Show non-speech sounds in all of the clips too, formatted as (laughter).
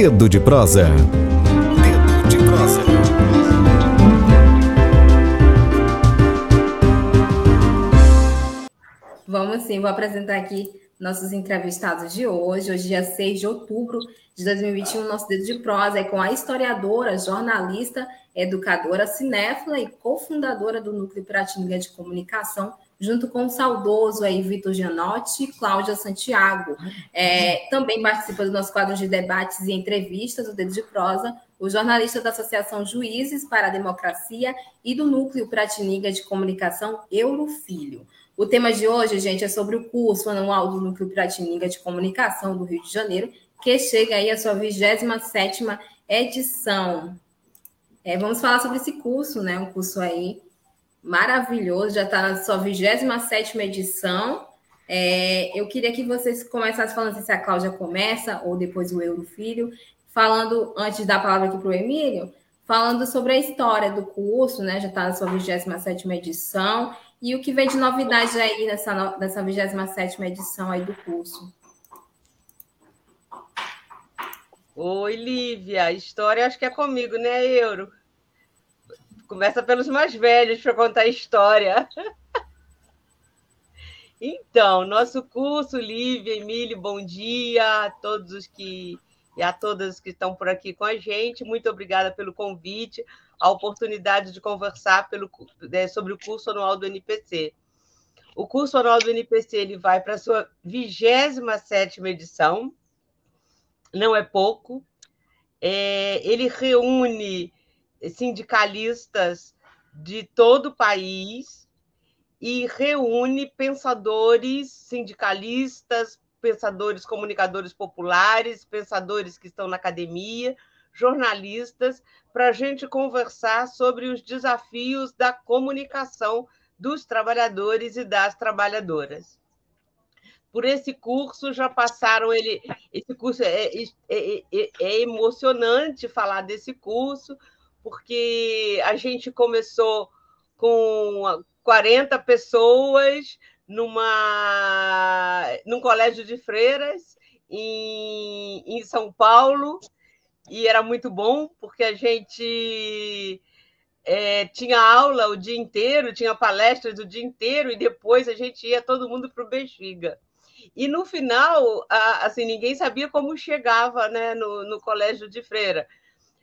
Dedo de prosa. Dedo de prosa. Vamos sim, vou apresentar aqui nossos entrevistados de hoje. Hoje, dia 6 de outubro de 2021, nosso Dedo de Prosa é com a historiadora, jornalista, educadora, cinéfila e cofundadora do Núcleo Piratininga de Comunicação, junto com o saudoso aí Vitor Gianotti e Cláudia Santiago. É, também participa do nosso quadro de debates e entrevistas, o Dedo de Prosa, o jornalista da Associação Juízes para a Democracia e do Núcleo Pratiniga de Comunicação, Eurofilho. O tema de hoje, gente, é sobre o curso anual do Núcleo Piratininga de Comunicação do Rio de Janeiro, que chega aí à sua 27ª edição. É, vamos falar sobre esse curso, né? Um curso aí maravilhoso, já está na sua 27ª edição. É, eu queria que vocês começassem falando se a Cláudia começa, ou depois o Eurofilho, falando, antes de dar a palavra aqui para o Emílio, falando sobre a história do curso, né? Já está na sua 27ª edição, e o que vem de novidade aí nessa, nessa 27ª edição aí do curso? Oi, Lívia. A história acho que é comigo, né, Euro? Começa pelos mais velhos para contar a história. Então, nosso curso, Lívia, Emílio, bom dia a todos os que e a todas que estão por aqui com a gente. Muito obrigada pelo convite a oportunidade de conversar pelo, né, sobre o curso anual do NPC. O curso anual do NPC ele vai para a sua 27 edição, não é pouco. É, ele reúne sindicalistas de todo o país e reúne pensadores sindicalistas, pensadores comunicadores populares, pensadores que estão na academia, jornalistas, para a gente conversar sobre os desafios da comunicação dos trabalhadores e das trabalhadoras. Por esse curso já passaram ele. Esse curso é, é, é, é, é emocionante falar desse curso, porque a gente começou com 40 pessoas numa, num colégio de freiras em, em São Paulo, e era muito bom, porque a gente é, tinha aula o dia inteiro, tinha palestras o dia inteiro, e depois a gente ia todo mundo para o Bexiga. E no final, assim, ninguém sabia como chegava né, no, no colégio de freira.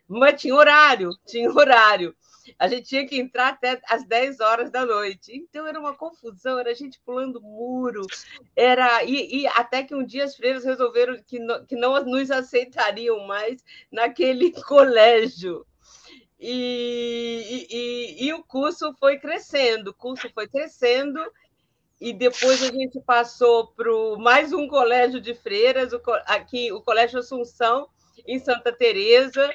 Mas tinha horário, tinha horário. A gente tinha que entrar até às 10 horas da noite. Então era uma confusão, era gente pulando muro, era e, e até que um dia as freiras resolveram que não, que não nos aceitariam mais naquele (laughs) colégio. E, e, e, o curso foi crescendo, o curso foi crescendo, e depois a gente passou para mais um colégio de freiras, o, aqui o Colégio Assunção, em Santa Teresa,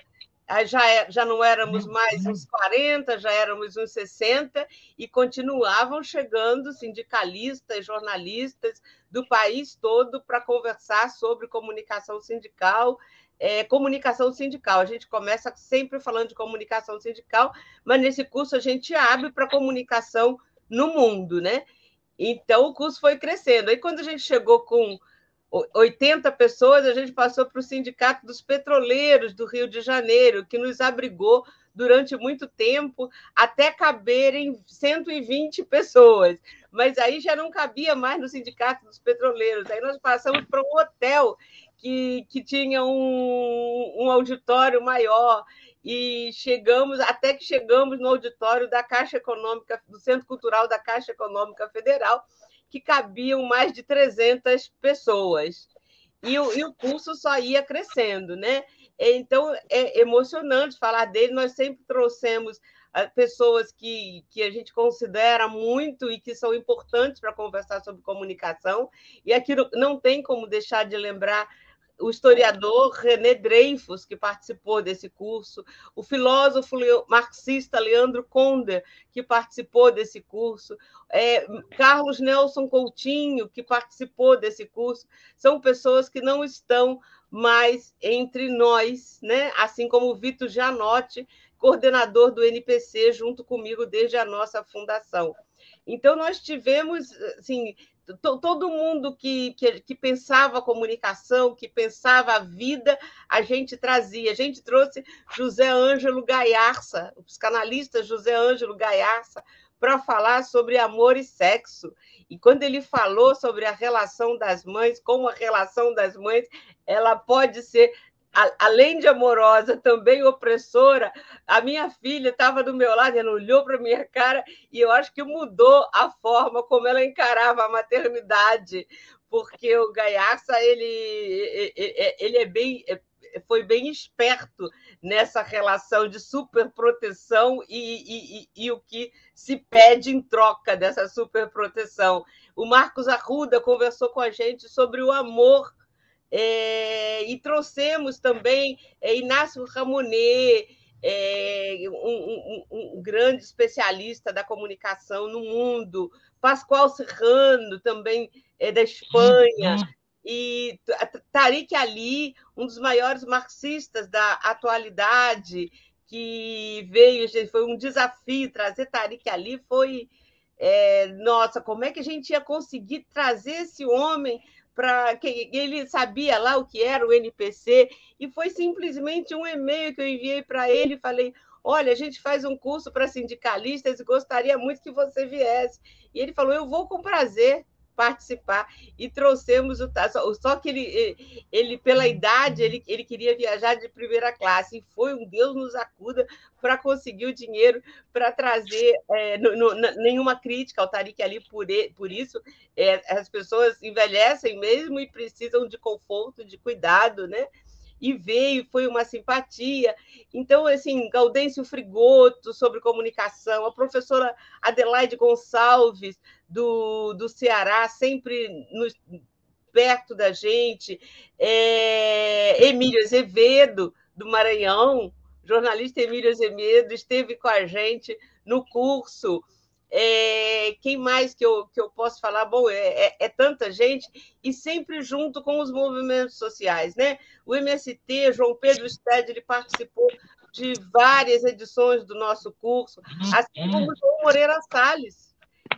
já, é, já não éramos mais uns 40, já éramos uns 60, e continuavam chegando sindicalistas, jornalistas do país todo para conversar sobre comunicação sindical. É, comunicação sindical. A gente começa sempre falando de comunicação sindical, mas nesse curso a gente abre para comunicação no mundo, né? Então o curso foi crescendo. Aí quando a gente chegou com 80 pessoas, a gente passou para o Sindicato dos Petroleiros do Rio de Janeiro, que nos abrigou durante muito tempo, até caberem 120 pessoas. Mas aí já não cabia mais no Sindicato dos Petroleiros. Aí nós passamos para um hotel que, que tinha um, um auditório maior e chegamos até que chegamos no auditório da Caixa Econômica do Centro Cultural da Caixa Econômica Federal que cabiam mais de 300 pessoas. E o, e o curso só ia crescendo, né? Então, é emocionante falar dele. Nós sempre trouxemos ah, pessoas que, que a gente considera muito e que são importantes para conversar sobre comunicação. E aqui não tem como deixar de lembrar o historiador René Dreyfus, que participou desse curso, o filósofo marxista Leandro Conder, que participou desse curso, é, Carlos Nelson Coutinho, que participou desse curso, são pessoas que não estão mais entre nós, né? assim como o Vitor Janotti, coordenador do NPC, junto comigo desde a nossa fundação. Então, nós tivemos assim, todo mundo que, que, que, pensava a comunicação, que pensava a vida, a gente trazia. A gente trouxe José Ângelo Gaiarça, o psicanalista José Ângelo Gaiarça, para falar sobre amor e sexo. E quando ele falou sobre a relação das mães, como a relação das mães ela pode ser além de amorosa, também opressora, a minha filha estava do meu lado, ela olhou para minha cara e eu acho que mudou a forma como ela encarava a maternidade, porque o Gaiaça ele, ele é bem foi bem esperto nessa relação de superproteção e, e, e, o que se pede em troca dessa superproteção. O Marcos Arruda conversou com a gente sobre o amor é, e trouxemos também é, Inácio Ramonet, é, um, um, um, grande especialista da comunicação no mundo, Pascoal Serrano, também é, da Espanha, uhum. e Tariq Ali, um dos maiores marxistas da atualidade, que veio, foi um desafio trazer Tariq Ali, foi. É, nossa, como é que a gente ia conseguir trazer esse homem para que ele sabia lá o que era o NPC e foi simplesmente um e-mail que eu enviei para ele e falei: "Olha, a gente faz um curso para sindicalistas e gostaria muito que você viesse". E ele falou: "Eu vou com prazer" participar e trouxemos o só que ele, ele pela idade ele, ele queria viajar de primeira classe e foi um Deus nos acuda para conseguir o dinheiro para trazer é, no, no, nenhuma crítica ao Tariq ali por, por isso é, as pessoas envelhecem mesmo e precisam de conforto de cuidado né e veio, foi uma simpatia. Então, assim, Gaudêncio Frigoto sobre comunicação, a professora Adelaide Gonçalves, do, do Ceará, sempre nos, perto da gente, é, Emílio Azevedo, do Maranhão, jornalista Emílio Azevedo, esteve com a gente no curso. É, quem mais que eu, que eu posso falar? Bom, é, é, é, tanta gente, e sempre junto com os movimentos sociais. Né? O MST, João Pedro Sted, ele participou de várias edições do nosso curso, assim como João Moreira Salles,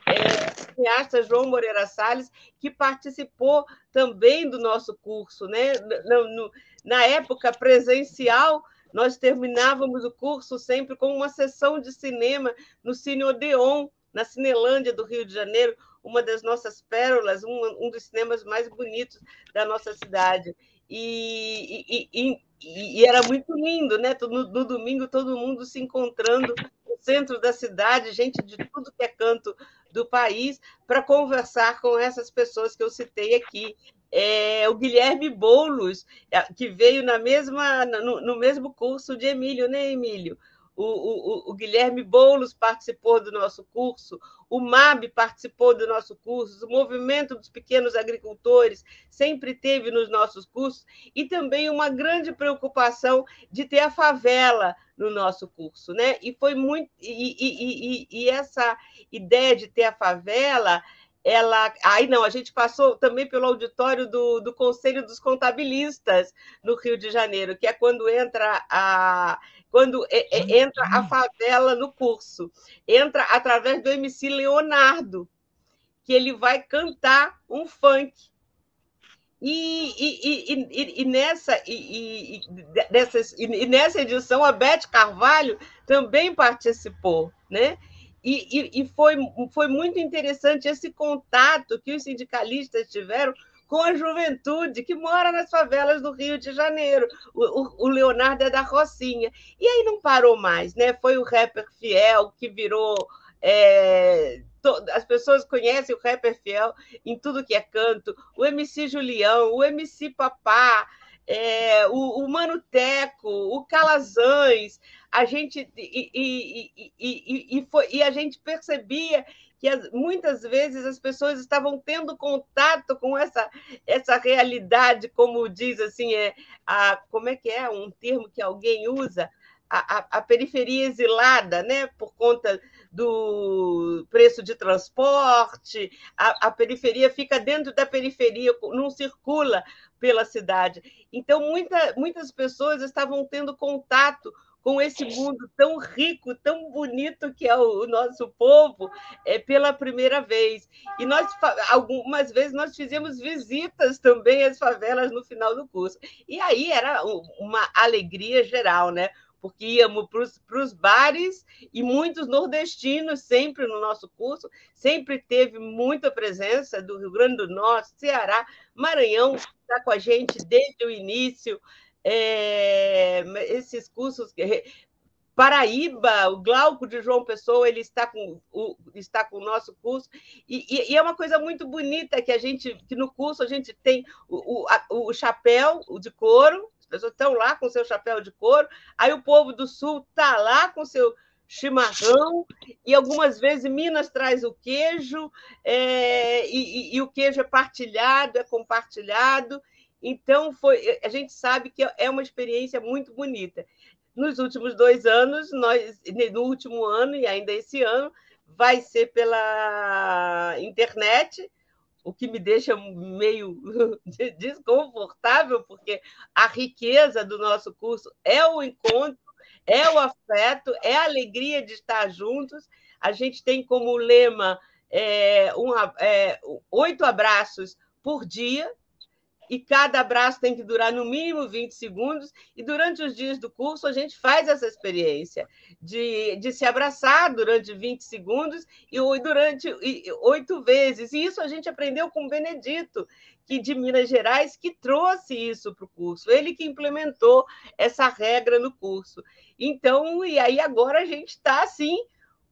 é, cineasta João Moreira Salles, que participou também do nosso curso. Né? No, no, na época presencial, nós terminávamos o curso sempre com uma sessão de cinema no Cine Odeon, na Cinelândia do Rio de Janeiro, uma das nossas pérolas, um, um dos cinemas mais bonitos da nossa cidade. E, e, e, e era muito lindo, né? No, no, domingo, todo mundo se encontrando no centro da cidade, gente de tudo que é canto do país, para conversar com essas pessoas que eu citei aqui. É, o Guilherme Boulos, é, que veio na mesma, no, no mesmo curso de Emílio, né, Emílio? O, o, o, Guilherme Boulos participou do nosso curso, o MAB participou do nosso curso, o Movimento dos Pequenos Agricultores sempre teve nos nossos cursos, e também uma grande preocupação de ter a favela no nosso curso. Né? E foi muito. E, e, e, e essa ideia de ter a favela ela. Aí não, a gente passou também pelo auditório do, do Conselho dos Contabilistas no Rio de Janeiro, que é quando entra a quando é, é, entra a favela no curso. Entra através do MC Leonardo, que ele vai cantar um funk. E, e, e, e nessa, e, dessas, e, nessa edição, a Beth Carvalho também participou. Né? E, foi, foi muito interessante esse contato que os sindicalistas tiveram com a juventude que mora nas favelas do Rio de Janeiro. O, o, o, Leonardo é da Rocinha. E aí não parou mais, né? Foi o rapper fiel que virou. É, to, as pessoas conhecem o rapper fiel em tudo que é canto. O MC Julião, o MC Papá, é, o, o Mano o Calazans. A gente e, e, e, e, foi, e a gente percebia que as, muitas vezes as pessoas estavam tendo contato com essa, essa realidade, como diz assim, é, a, como é que é um termo que alguém usa? A, a, a, periferia exilada, né? por conta do preço de transporte, a, a, periferia fica dentro da periferia, não circula pela cidade. Então, muita, muitas pessoas estavam tendo contato com esse mundo tão rico, tão bonito que é o, nosso povo, é pela primeira vez. E nós algumas vezes nós fizemos visitas também às favelas no final do curso. E aí era uma alegria geral, né? porque íamos para os bares e muitos nordestinos sempre no nosso curso, sempre teve muita presença do Rio Grande do Norte, Ceará, Maranhão, está com a gente desde o início. É, esses cursos. Paraíba, o Glauco de João Pessoa, ele está com o, está com o nosso curso, e, e, e, é uma coisa muito bonita que a gente, que no curso a gente tem o, o, a, o chapéu de couro, pessoas estão lá com seu chapéu de couro, aí o povo do sul está lá com seu chimarrão, e algumas vezes Minas traz o queijo, é, e, e, e, o queijo é partilhado, é compartilhado. Então, foi, a gente sabe que é uma experiência muito bonita. Nos últimos dois anos, nós, no último ano e ainda esse ano, vai ser pela internet, o que me deixa meio (laughs) desconfortável, porque a riqueza do nosso curso é o encontro, é o afeto, é a alegria de estar juntos. A gente tem como lema é, um, é, oito abraços por dia, e cada abraço tem que durar no mínimo 20 segundos, e durante os dias do curso a gente faz essa experiência de, de se abraçar durante 20 segundos e durante oito vezes. E isso a gente aprendeu com o Benedito, que de Minas Gerais, que trouxe isso para o curso, ele que implementou essa regra no curso. Então, e aí agora a gente está assim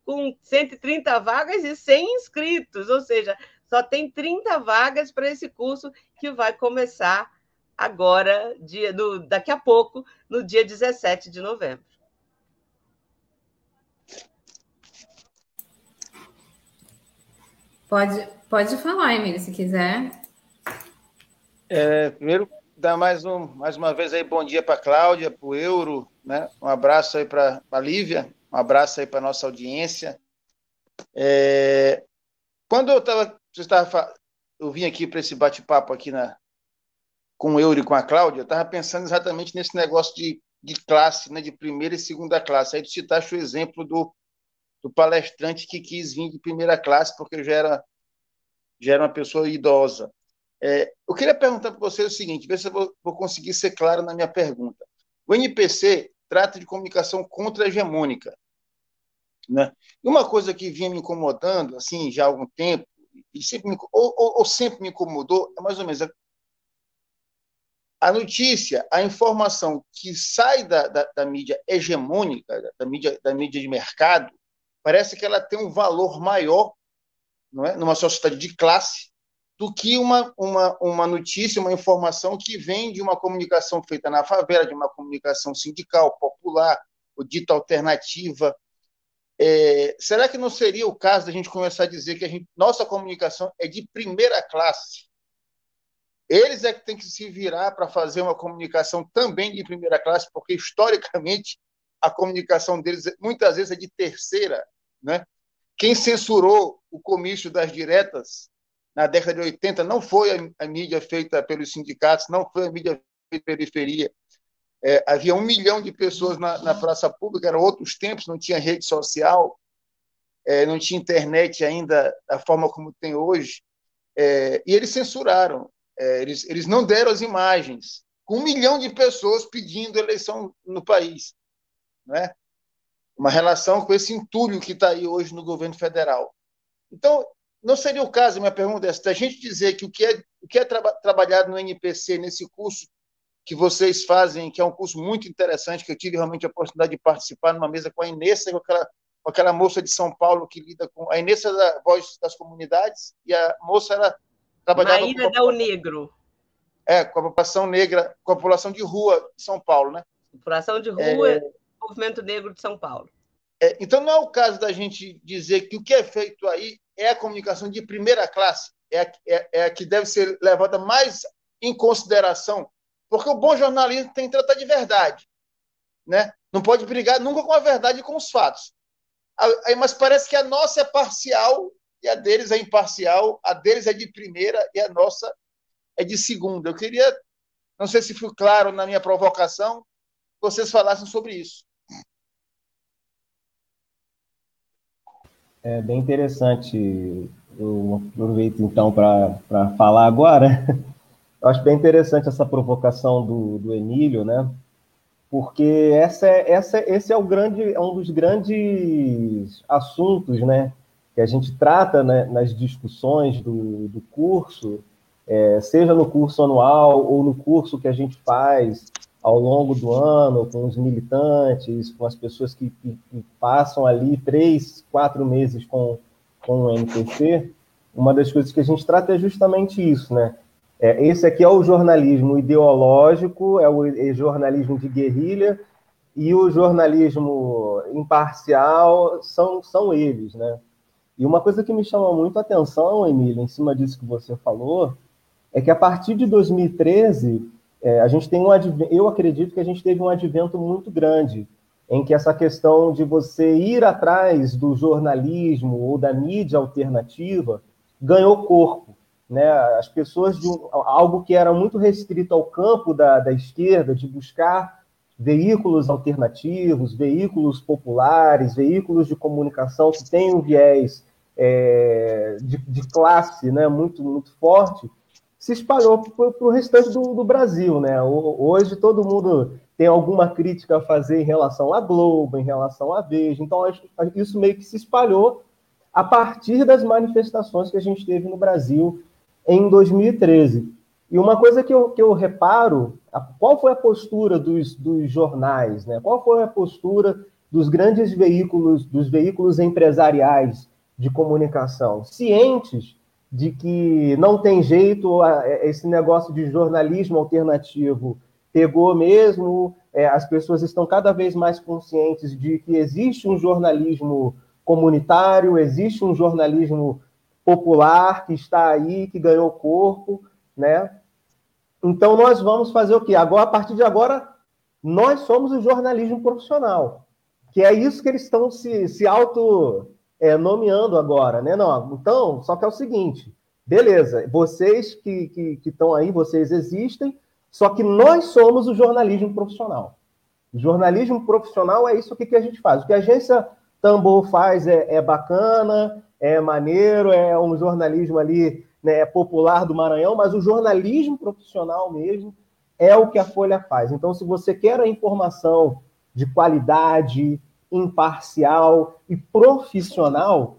com 130 vagas e 100 inscritos, ou seja, só tem 30 vagas para esse curso que vai começar agora, dia, do, daqui a pouco, no dia 17 de novembro. Pode, pode falar, Emílio, se quiser. É, primeiro, dar mais, um, mais uma vez aí bom dia para a Cláudia, para o Euro, né? um abraço aí para a Lívia, um abraço aí para a nossa audiência. É, quando eu estava você estava, eu vim aqui para esse bate-papo aqui na, com o Euro e com a Cláudia, eu estava pensando exatamente nesse negócio de, de classe, né, de primeira e segunda classe. Aí tu citaste o exemplo do, do palestrante que quis vir de primeira classe porque já era, já era uma pessoa idosa. É, eu queria perguntar para você o seguinte, ver se eu vou, vou conseguir ser claro na minha pergunta. O NPC trata de comunicação contra-hegemônica. Né? E uma coisa que vinha me incomodando, assim, já há algum tempo, e sempre me, ou, ou, ou, sempre me incomodou, é mais ou menos a, a notícia, a informação que sai da, da, da, mídia hegemônica, da mídia, da mídia de mercado, parece que ela tem um valor maior não é? numa sociedade de classe do que uma, uma, uma notícia, uma informação que vem de uma comunicação feita na favela, de uma comunicação sindical, popular, ou dita alternativa, é, será que não seria o caso da gente começar a dizer que a gente, nossa comunicação é de primeira classe? Eles é que têm que se virar para fazer uma comunicação também de primeira classe, porque historicamente a comunicação deles muitas vezes é de terceira, né? Quem censurou o comício das diretas na década de 80 não foi a, a mídia feita pelos sindicatos, não foi a mídia feita pela periferia, é, havia um milhão de pessoas na, na, praça pública, eram outros tempos, não tinha rede social, é, não tinha internet ainda da forma como tem hoje, é, e eles censuraram, é, eles, eles não deram as imagens, com um milhão de pessoas pedindo eleição no país. Né? Uma relação com esse entulho que está aí hoje no governo federal. Então, não seria o caso, minha pergunta é essa, a gente dizer que o que é, o que é tra trabalhado no NPC, nesse curso que vocês fazem, que é um curso muito interessante, que eu tive realmente a oportunidade de participar numa mesa com a Inês, com aquela, com aquela moça de São Paulo que lida com. A Inês é da Voz das Comunidades, e a moça era trabalhava. Maíra Dal Negro. É, com a população negra, com a população de rua de São Paulo, né? População de rua, é... movimento negro de São Paulo. É, então, não é o caso da gente dizer que o que é feito aí é a comunicação de primeira classe, é a, é, é a que deve ser levada mais em consideração porque o bom jornalismo tem que tratar de verdade. Né? Não pode brigar nunca com a verdade e com os fatos. Aí, mas parece que a nossa é parcial e a deles é imparcial, a deles é de primeira e a nossa é de segunda. Eu queria, não sei se fui claro na minha provocação, que vocês falassem sobre isso. É bem interessante. Eu aproveito então para falar agora. Eu acho bem interessante essa provocação do, do Emílio, né? Porque essa é, essa, esse é, o grande, é um dos grandes assuntos, né? Que a gente trata né, nas discussões do, do curso, é, seja no curso anual ou no curso que a gente faz ao longo do ano com os militantes, com as pessoas que, que, que passam ali três, quatro meses com, com o NPC, uma das coisas que a gente trata é justamente isso, né? É, esse aqui é o jornalismo ideológico, é o é jornalismo de guerrilha, e o jornalismo imparcial são, são eles, né? E uma coisa que me chama muito a atenção, Emílio, em cima disso que você falou, é que a partir de 2013 é, a gente tem um eu acredito que a gente teve um advento muito grande em que essa questão de você ir atrás do jornalismo ou da mídia alternativa ganhou corpo. Né? As pessoas de um, algo que era muito restrito ao campo da, da esquerda, de buscar veículos alternativos, veículos populares, veículos de comunicação que têm um viés é, de, de, classe né, muito, muito forte, se espalhou para o restante do, do, Brasil. Né? Hoje todo mundo tem alguma crítica a fazer em relação à Globo, em relação à Veja. Então, isso meio que se espalhou a partir das manifestações que a gente teve no Brasil em 2013. E uma coisa que eu, que eu reparo, qual foi a postura dos, dos jornais, né? qual foi a postura dos grandes veículos, dos veículos empresariais de comunicação, cientes de que não tem jeito, esse negócio de jornalismo alternativo pegou mesmo, é, as pessoas estão cada vez mais conscientes de que existe um jornalismo comunitário, existe um jornalismo popular que está aí, que ganhou corpo, né? Então nós vamos fazer o quê? Agora, a partir de agora, nós somos o jornalismo profissional, que é isso que eles estão se, se auto é, nomeando agora, né? Não, então, só que é o seguinte, beleza, vocês que estão aí, vocês existem, só que nós somos o jornalismo profissional. O jornalismo profissional é isso que, que a gente faz. O que a agência Tambor faz é, é bacana, é maneiro, é um jornalismo ali né, popular do Maranhão, mas o jornalismo profissional mesmo é o que a Folha faz. Então, se você quer a informação de qualidade, imparcial e profissional,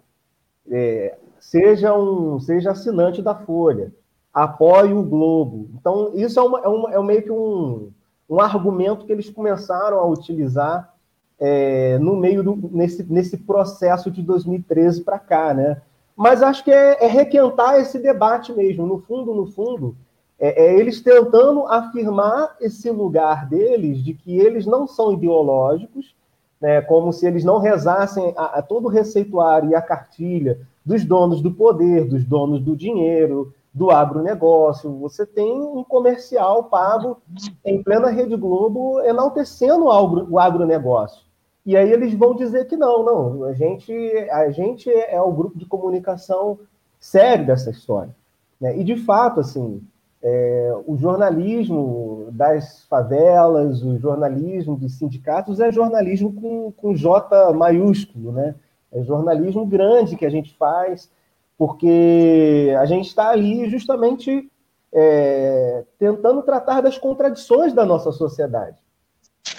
é, seja, um, seja assinante da Folha, apoie o Globo. Então, isso é, uma, é, uma, é meio que um, um argumento que eles começaram a utilizar é, no meio do, nesse, nesse processo de 2013 para cá, né? Mas acho que é, é, requentar esse debate mesmo. No fundo, no fundo, é, é eles tentando afirmar esse lugar deles de que eles não são ideológicos, né, como se eles não rezassem a, a todo o receituário e a cartilha dos donos do poder, dos donos do dinheiro, do agronegócio. Você tem um comercial pago em plena Rede Globo enaltecendo o agronegócio. E aí eles vão dizer que não, não, a gente, a gente é o grupo de comunicação sério dessa história. Né? E, de fato, assim, é, o jornalismo das favelas, o jornalismo dos sindicatos é jornalismo com, com J maiúsculo, né? É jornalismo grande que a gente faz, porque a gente está ali justamente é, tentando tratar das contradições da nossa sociedade.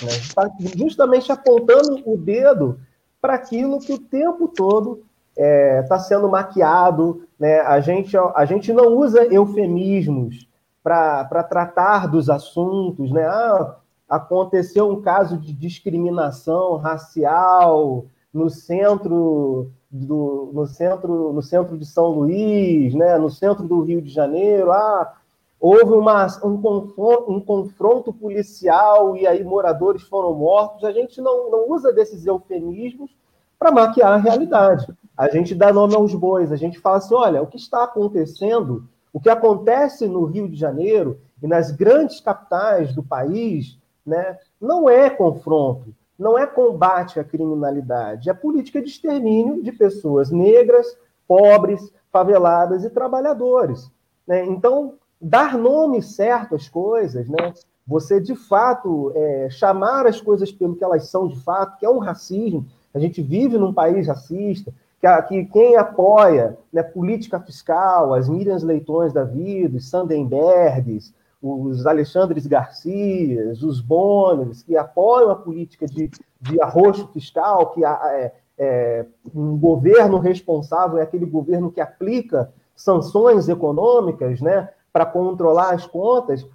Né? Está justamente apontando o dedo para aquilo que o tempo todo está é, tá sendo maquiado. Né? A, gente, a gente não usa eufemismos para tratar dos assuntos, né? Ah, aconteceu um caso de discriminação racial no centro do, no centro no centro de São Luís, né? No centro do Rio de Janeiro, ah, houve uma, um, confronto, um confronto policial e aí moradores foram mortos. A gente não, não usa desses eufemismos para maquiar a realidade. A gente dá nome aos bois, a gente fala assim: olha, o que está acontecendo o que acontece no Rio de Janeiro e nas grandes capitais do país né, não é confronto, não é combate à criminalidade, é política de extermínio de pessoas negras, pobres, faveladas e trabalhadores. Né? Então, dar nome certo às coisas, né? você de fato é, chamar as coisas pelo que elas são de fato, que é um racismo, a gente vive num país racista, que, que quem apoia né, política fiscal, as Miriams Leitões da vida, os Sandenbergs, os Alexandres Garcias, os Bonner, que apoiam a política de, de arroxo fiscal, que é, é, um governo responsável é aquele governo que aplica sanções econômicas né, para controlar as contas,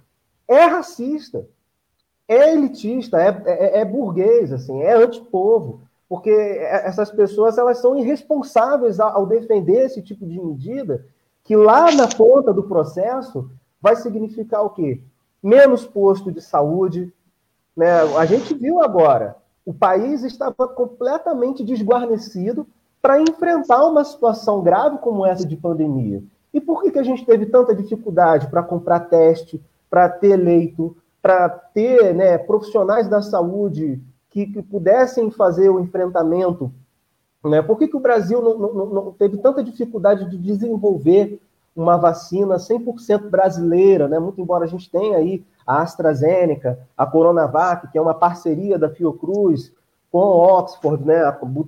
é racista, é elitista, é, é, é burguês, assim, é antipovo, porque essas pessoas elas são irresponsáveis ao defender esse tipo de medida, que lá na ponta do processo vai significar o quê? Menos posto de saúde. Né? A gente viu agora, o país estava completamente desguarnecido para enfrentar uma situação grave como essa de pandemia. E por que, que a gente teve tanta dificuldade para comprar teste, para ter leito, para ter né, profissionais da saúde que, que, pudessem fazer o enfrentamento? Né? Por que, que o Brasil não, não, não teve tanta dificuldade de desenvolver uma vacina 100% brasileira, né? muito embora a gente tenha aí a AstraZeneca, a Coronavac, que é uma parceria da Fiocruz com Oxford, né?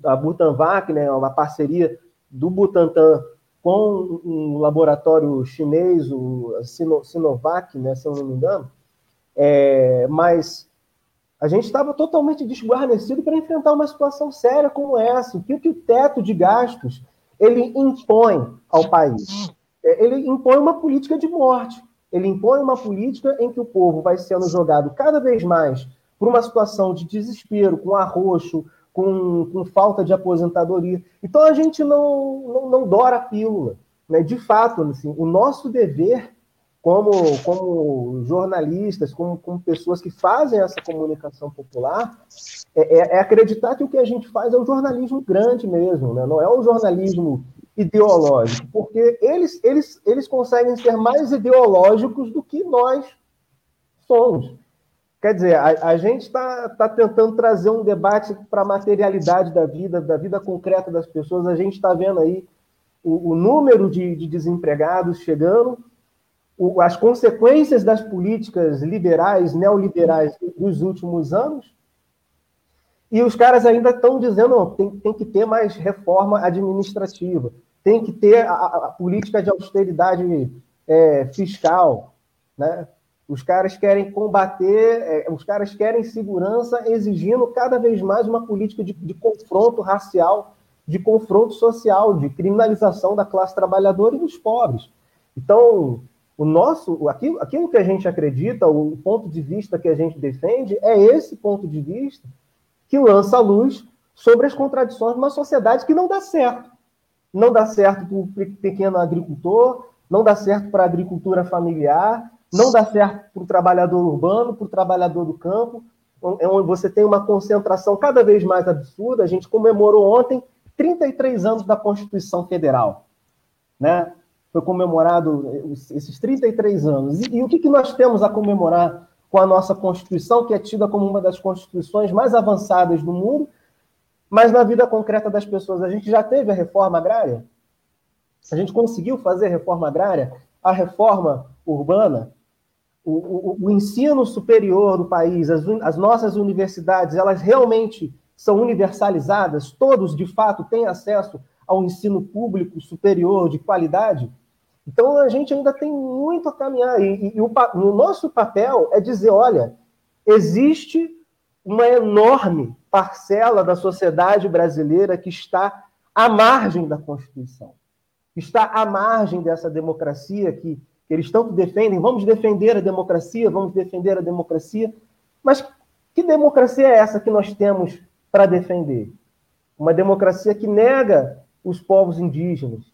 a Butanvac, né? uma parceria do Butantan com um laboratório chinês, o Sinovac, né? se eu não me engano, é, mas a gente estava totalmente desguarnecido para enfrentar uma situação séria como essa. O que, que o teto de gastos ele impõe ao país? É, ele impõe uma política de morte. Ele impõe uma política em que o povo vai sendo jogado cada vez mais por uma situação de desespero, com arroxo, com, com falta de aposentadoria. Então a gente não, não, não dora a pílula. Né? De fato, assim, o nosso dever como, como jornalistas, como, como pessoas que fazem essa comunicação popular, é, é, é, acreditar que o que a gente faz é um jornalismo grande mesmo, né? não é um jornalismo ideológico, porque eles, eles, eles conseguem ser mais ideológicos do que nós somos. Quer dizer, a, a gente está tá tentando trazer um debate para a materialidade da vida, da vida concreta das pessoas. A gente está vendo aí o, o número de, de, desempregados chegando, o, as consequências das políticas liberais, neoliberais dos últimos anos, e os caras ainda estão dizendo, tem, tem que ter mais reforma administrativa, tem que ter a, a política de austeridade é, fiscal, né? Os caras querem combater, é, os caras querem segurança, exigindo cada vez mais uma política de, de, confronto racial, de confronto social, de criminalização da classe trabalhadora e dos pobres. Então, o nosso, aquilo, aquilo que a gente acredita, o ponto de vista que a gente defende, é esse ponto de vista que lança a luz sobre as contradições de uma sociedade que não dá certo. Não dá certo para o pequeno agricultor, não dá certo para a agricultura familiar, não dá certo para o trabalhador urbano, para o trabalhador do campo, é onde você tem uma concentração cada vez mais absurda. A gente comemorou ontem 33 anos da Constituição Federal. Né? Foi comemorado esses 33 anos. E, e o que, que nós temos a comemorar com a nossa Constituição, que é tida como uma das constituições mais avançadas do mundo, mas na vida concreta das pessoas, a gente já teve a reforma agrária? A gente conseguiu fazer a reforma agrária? A reforma urbana? O, o, o ensino superior do país, as, as nossas universidades, elas realmente são universalizadas? Todos, de fato, têm acesso ao ensino público superior de qualidade? Então a gente ainda tem muito a caminhar. E, e, e o, o nosso papel é dizer: olha, existe uma enorme parcela da sociedade brasileira que está à margem da Constituição, que está à margem dessa democracia que, que eles tanto defendem. Vamos defender a democracia, vamos defender a democracia. Mas que democracia é essa que nós temos para defender? Uma democracia que nega os povos indígenas,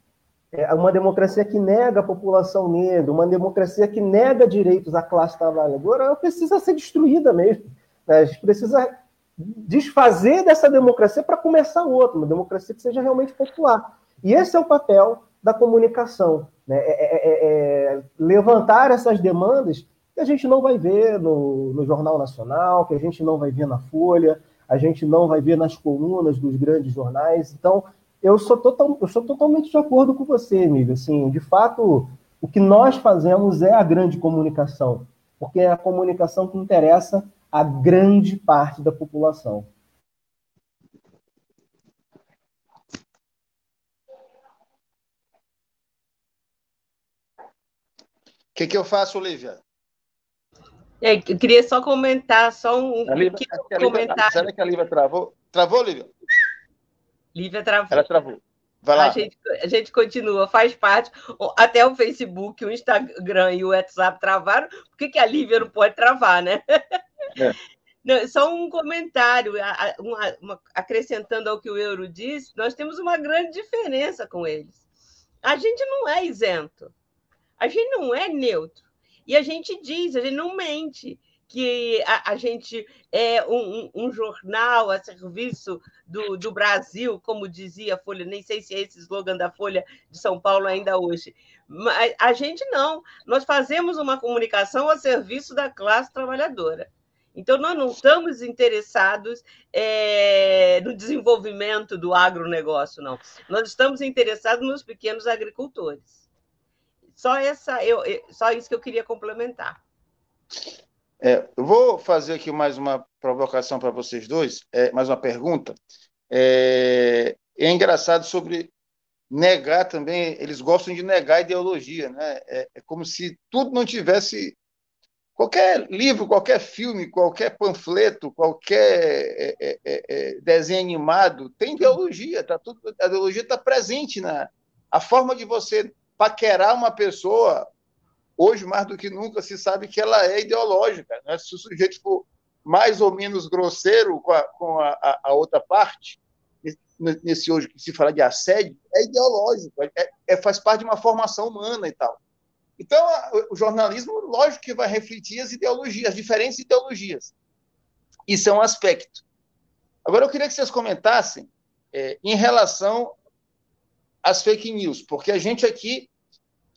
é uma democracia que nega a população negra, uma democracia que nega direitos à classe trabalhadora, ela precisa ser destruída mesmo. Né? A gente precisa desfazer dessa democracia para começar outra, uma democracia que seja realmente popular. E esse é o papel da comunicação, né? É, é, é, é levantar essas demandas que a gente não vai ver no, no Jornal Nacional, que a gente não vai ver na Folha, a gente não vai ver nas colunas dos grandes jornais. Então, eu sou, total, eu sou totalmente de acordo com você, amigo. Assim, de fato, o que nós fazemos é a grande comunicação, porque é a comunicação que interessa a grande parte da população. Que, que eu faço, Lívia? É, eu queria só comentar, só um, Lívia, um comentário. Será que a Lívia travou? Travou, Lívia? Lívia travou. Ela travou. Vai lá. A gente, a gente continua, faz parte. Até o Facebook, o Instagram e o WhatsApp travaram. Por que, que a Lívia não pode travar, né? É. (laughs) Não, só um comentário, uma, uma, acrescentando ao que o Euro disse, nós temos uma grande diferença com eles. A gente não é isento, a gente não é neutro. E a gente diz, a gente não mente que a, a gente é um, um, jornal a serviço do, do, Brasil, como dizia a Folha, nem sei se é esse slogan da Folha de São Paulo ainda hoje. Mas a gente não, nós fazemos uma comunicação a serviço da classe trabalhadora. Então, nós não estamos interessados é, no desenvolvimento do agronegócio, não. Nós estamos interessados nos pequenos agricultores. Só, essa, eu, só isso que eu queria complementar. É, eu vou fazer aqui mais uma provocação para vocês dois, é, mais uma pergunta. É, é, engraçado sobre negar também, eles gostam de negar a ideologia, né? É, é, como se tudo não tivesse. Qualquer livro, qualquer filme, qualquer panfleto, qualquer é, é, desenho animado tem ideologia, tá tudo, a ideologia está presente na a forma de você paquerar uma pessoa hoje mais do que nunca se sabe que ela é ideológica. Né? Se o sujeito for mais ou menos grosseiro com a, com a, a, outra parte, nesse hoje que se fala de assédio, é ideológico, é, é, faz parte de uma formação humana e tal. Então, o jornalismo, lógico que vai refletir as ideologias, as diferentes ideologias. Isso é um aspecto. Agora, eu queria que vocês comentassem é, em relação às fake news, porque a gente aqui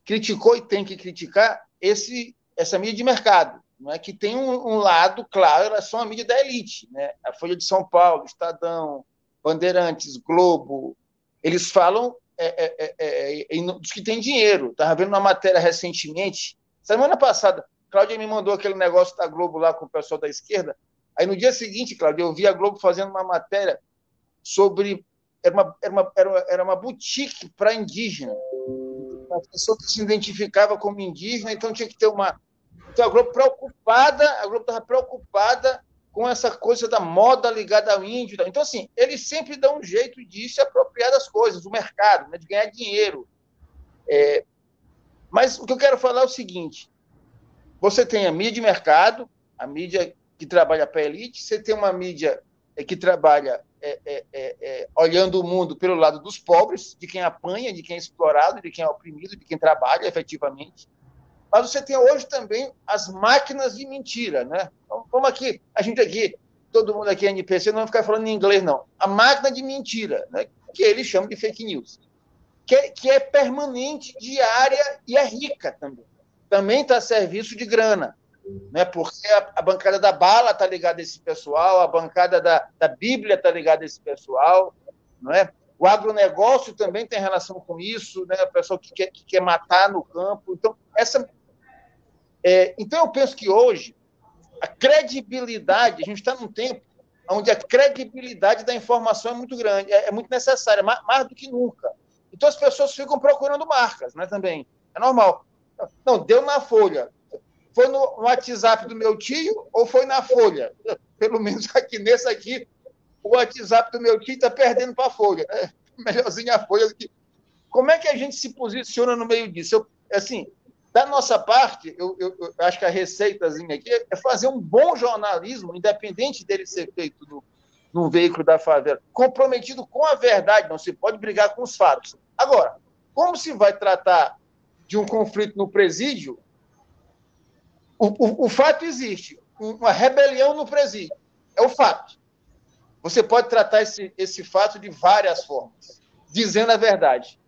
criticou e tem que criticar esse, essa mídia de mercado, não é que tem um, um lado claro, elas são a mídia da elite, né? A Folha de São Paulo, Estadão, Bandeirantes, Globo, eles falam é, é, é, é dos que têm dinheiro. Estava vendo uma matéria recentemente, semana passada, Cláudia me mandou aquele negócio da Globo lá com o pessoal da esquerda. Aí no dia seguinte, Cláudia, eu vi a Globo fazendo uma matéria sobre era uma, era uma, era uma boutique para indígena uma pessoa que se identificava como indígena, então tinha que ter uma. Então a Globo preocupada, a Globo estava preocupada com essa coisa da moda ligada ao índio. Então, assim, eles sempre dão um jeito de se apropriar das coisas, do mercado, né, de ganhar dinheiro. É... Mas o que eu quero falar é o seguinte: você tem a mídia de mercado, a mídia que trabalha para a elite, você tem uma mídia é, que trabalha é, é, é, é, olhando o mundo pelo lado dos pobres, de quem apanha, de quem é explorado, de quem é oprimido, de quem trabalha efetivamente. Mas você tem hoje também as máquinas de mentira, né? Então, como aqui, a gente aqui, todo mundo aqui é NPC, não vai ficar falando em inglês, não. A máquina de mentira, né? que eles chamam de fake news, que é, que é permanente, diária e é rica também. Também está a serviço de grana né? porque a, a bancada da bala está ligada a esse pessoal, a bancada da, da Bíblia está ligada a esse pessoal, não é? O agronegócio também tem relação com isso, né? O pessoal que quer, que quer matar no campo. Então, essa, é, então, eu penso que hoje a credibilidade, a gente está num tempo onde a credibilidade da informação é muito grande, é, é muito necessária, mais, mais, do que nunca. Então, as pessoas ficam procurando marcas, né? Também é normal. Não, deu na folha. Foi no WhatsApp do meu tio ou foi na Folha? (laughs) Pelo menos aqui nesse aqui, o WhatsApp do meu tio está perdendo para a Folha. É melhorzinho a Folha que. Como é que a gente se posiciona no meio disso? Eu, assim, da nossa parte, eu, eu, eu, acho que a receitazinha aqui é fazer um bom jornalismo, independente dele ser feito no, num veículo da favela, comprometido com a verdade, não se pode brigar com os fatos. Agora, como se vai tratar de um conflito no presídio, o, o, o fato existe. Uma rebelião no presídio. É o fato. Você pode tratar esse, esse fato de várias formas, dizendo a verdade.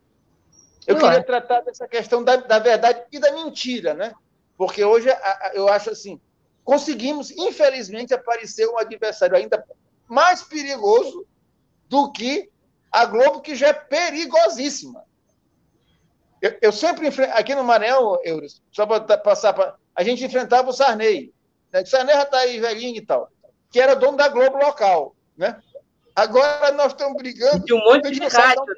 Eu queria é. tratar dessa questão da, da verdade e da mentira, né? Porque hoje eu acho assim, conseguimos, infelizmente, aparecer um adversário ainda mais perigoso do que a Globo, que já é perigosíssima. Eu, eu sempre enfrento, aqui no Maranhão, Euros, só para passar para a gente enfrentava o Sarney. Né? O Sarney já está aí velhinho e tal, que era dono da Globo local. Né? Agora nós estamos brigando. De um monte de rádio, né?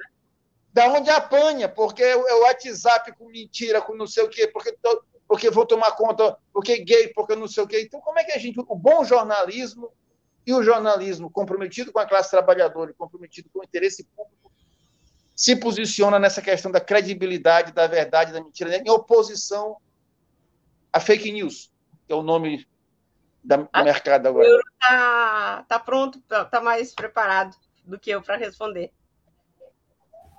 Da onde apanha, porque é o WhatsApp com mentira, com não sei o quê, porque, porque vou tomar conta, porque gay, porque não sei o quê. Então, como é que a gente, o bom jornalismo e o jornalismo comprometido com a classe trabalhadora e comprometido com o interesse público se posiciona nessa questão da credibilidade, da verdade, da mentira, em oposição a fake news, que é o nome da, do a mercado agora. O está tá pronto, está tá mais preparado do que eu para responder.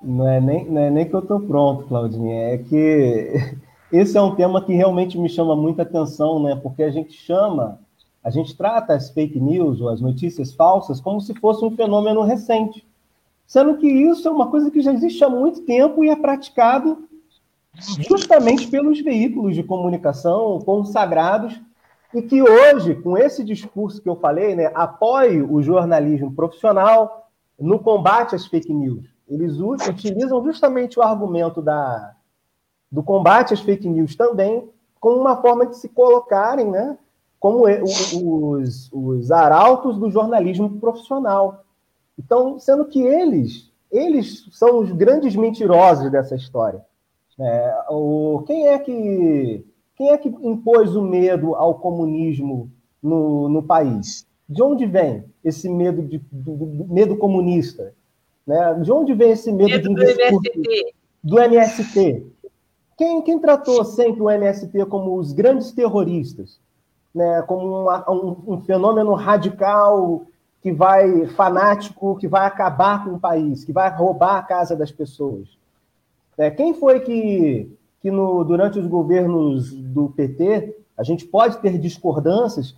Não é, nem, não é nem que eu estou pronto, Claudinha, é que (laughs) esse é um tema que realmente me chama muita atenção, né? Porque a gente chama, a gente trata as fake news ou as notícias falsas como se fosse um fenômeno recente. Sendo que isso é uma coisa que já existe há muito tempo e é praticado justamente pelos veículos de comunicação consagrados e que hoje, com esse discurso que eu falei, né, o jornalismo profissional no combate às fake news. Eles utilizam justamente o argumento da, do combate às fake news também como uma forma de se colocarem né, como os, os arautos do jornalismo profissional. Então, sendo que eles, eles são os grandes mentirosos dessa história. É, o, quem é que quem é que impôs o medo ao comunismo no, no país? De onde vem esse medo de, do, do medo comunista? Né? De onde vem esse medo, medo do, MST? do MST? Quem, quem tratou sempre o MST como os grandes terroristas? Né? Como um, um fenômeno radical que vai fanático, que vai acabar com o país, que vai roubar a casa das pessoas. É, quem foi que, que no, durante os governos do PT, a gente pode ter discordâncias,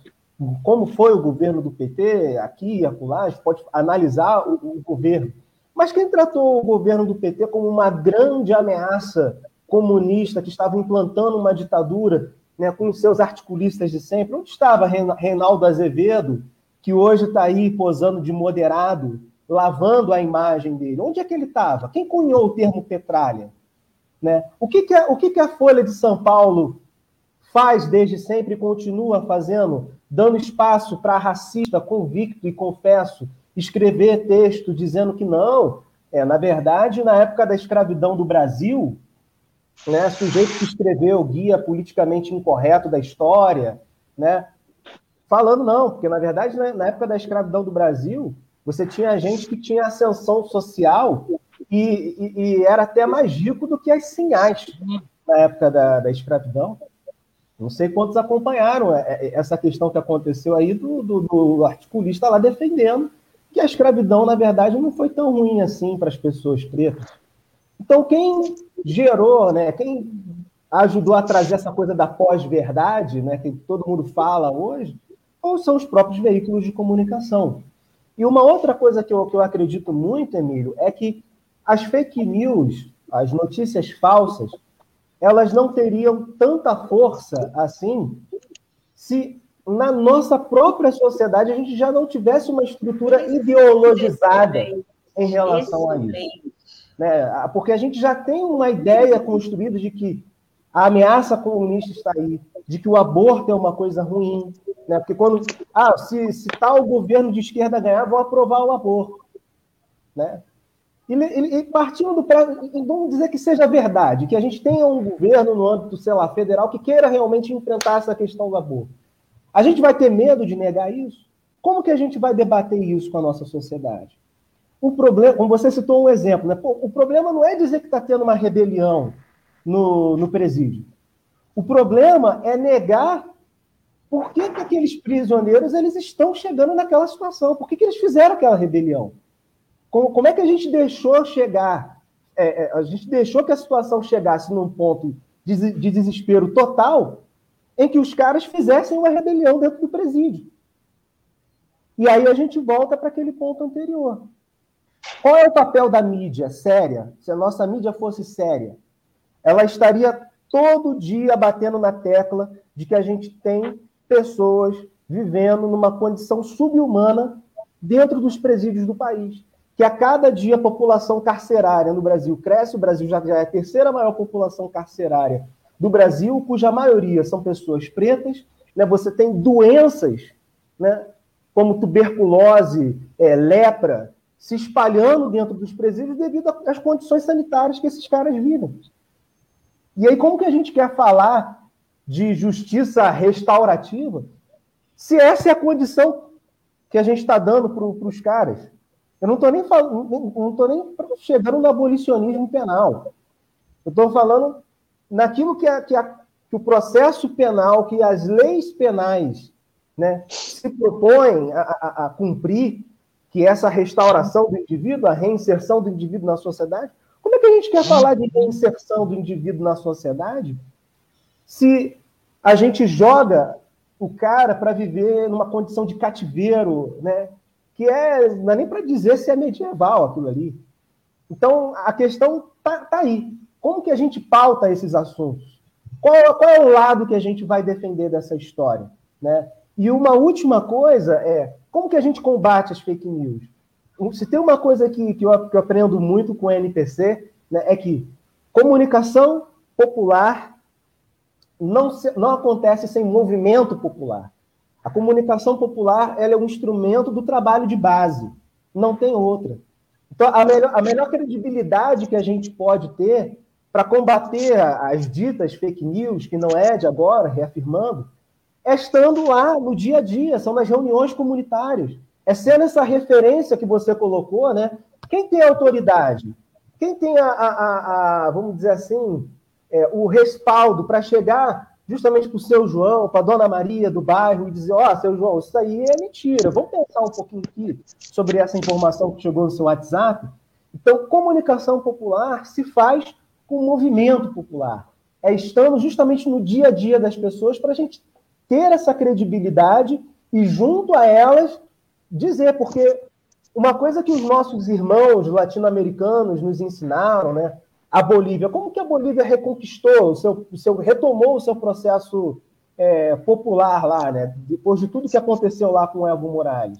como foi o governo do PT aqui e acolá, a gente pode analisar o, o governo. Mas quem tratou o governo do PT como uma grande ameaça comunista que estava implantando uma ditadura né, com seus articulistas de sempre? Onde estava Reinaldo Azevedo, que hoje está aí posando de moderado, lavando a imagem dele. Onde é que ele estava? Quem cunhou o termo petralha? Né? O, que, que, a, o que, que a Folha de São Paulo faz desde sempre e continua fazendo, dando espaço para racista convicto e confesso escrever texto dizendo que não, é, na verdade, na época da escravidão do Brasil, né, sujeito que escreveu guia politicamente incorreto da história, né, falando não, porque na verdade na época da escravidão do Brasil você tinha gente que tinha ascensão social e, e, e era até mais rico do que as sinhás na época da, da escravidão. Não sei quantos acompanharam é, é, essa questão que aconteceu aí do, do, do, articulista lá defendendo que a escravidão, na verdade, não foi tão ruim assim para as pessoas pretas. Então, quem gerou, né, quem ajudou a trazer essa coisa da pós-verdade, né, que todo mundo fala hoje, ou são os próprios veículos de comunicação. E uma outra coisa que eu, que eu acredito muito, Emílio, é que as fake news, as notícias falsas, elas não teriam tanta força assim se na nossa própria sociedade a gente já não tivesse uma estrutura ideologizada em relação a isso. Né? Porque a gente já tem uma ideia construída de que a ameaça comunista está aí, de que o aborto é uma coisa ruim, né? Porque quando. Ah, se, se tal governo de esquerda ganhar, vão aprovar o aborto. Né? E, e, e partindo do. Vamos dizer que seja verdade, que a gente tenha um governo no âmbito, sei lá, federal, que queira realmente enfrentar essa questão do aborto. A gente vai ter medo de negar isso? Como que a gente vai debater isso com a nossa sociedade? O problema, como você citou um exemplo, né? Pô, o problema não é dizer que está tendo uma rebelião no, no presídio. O problema é negar por que, que aqueles prisioneiros eles estão chegando naquela situação? Por que, que eles fizeram aquela rebelião? Como, como é que a gente deixou chegar? É, é, a gente deixou que a situação chegasse num ponto de, de desespero total em que os caras fizessem uma rebelião dentro do presídio. E aí a gente volta para aquele ponto anterior. Qual é o papel da mídia séria? Se a nossa mídia fosse séria, ela estaria todo dia batendo na tecla de que a gente tem pessoas vivendo numa condição subhumana dentro dos presídios do país. Que a cada dia a população carcerária no Brasil cresce, o Brasil já, já é a terceira maior população carcerária do Brasil, cuja maioria são pessoas pretas. Né? Você tem doenças né? como tuberculose, é, lepra, se espalhando dentro dos presídios devido às condições sanitárias que esses caras vivem. E aí, como que a gente quer falar de justiça restaurativa, se essa é a condição que a gente está dando para os caras. Eu não estou nem falando, não nem chegando no abolicionismo penal. Eu estou falando naquilo que, a, que, a, que, o processo penal, que as leis penais né, se propõem a, a, a cumprir, que é essa restauração do indivíduo, a reinserção do indivíduo na sociedade. Como é que a gente quer falar de reinserção do indivíduo na sociedade se a gente joga o cara para viver numa condição de cativeiro, né? Que é, não é nem para dizer se é medieval aquilo ali. Então, a questão tá, tá, aí. Como que a gente pauta esses assuntos? Qual, qual, é o lado que a gente vai defender dessa história? Né? E uma última coisa é como que a gente combate as fake news? Se tem uma coisa que, que, eu, que eu aprendo muito com NPC, né, é que comunicação popular não, se, não acontece sem movimento popular. A comunicação popular ela é um instrumento do trabalho de base, não tem outra. Então, a melhor, a melhor credibilidade que a gente pode ter para combater as ditas fake news, que não é de agora, reafirmando, é estando lá no dia a dia, são nas reuniões comunitárias. É sendo essa referência que você colocou, né? Quem tem autoridade? Quem tem a, a, a, vamos dizer assim, é, o respaldo para chegar justamente para o seu João, para a dona Maria do bairro e dizer: Ó, oh, seu João, isso aí é mentira. Vamos pensar um pouquinho aqui sobre essa informação que chegou no seu WhatsApp. Então, comunicação popular se faz com movimento popular. É estando justamente no dia a dia das pessoas para a gente ter essa credibilidade e, junto a elas, dizer, porque uma coisa que os nossos irmãos latino-americanos nos ensinaram, né? a Bolívia. Como que a Bolívia reconquistou, o seu, o seu retomou o seu processo é, popular lá, né? Depois de tudo que aconteceu lá com o Evo Morales.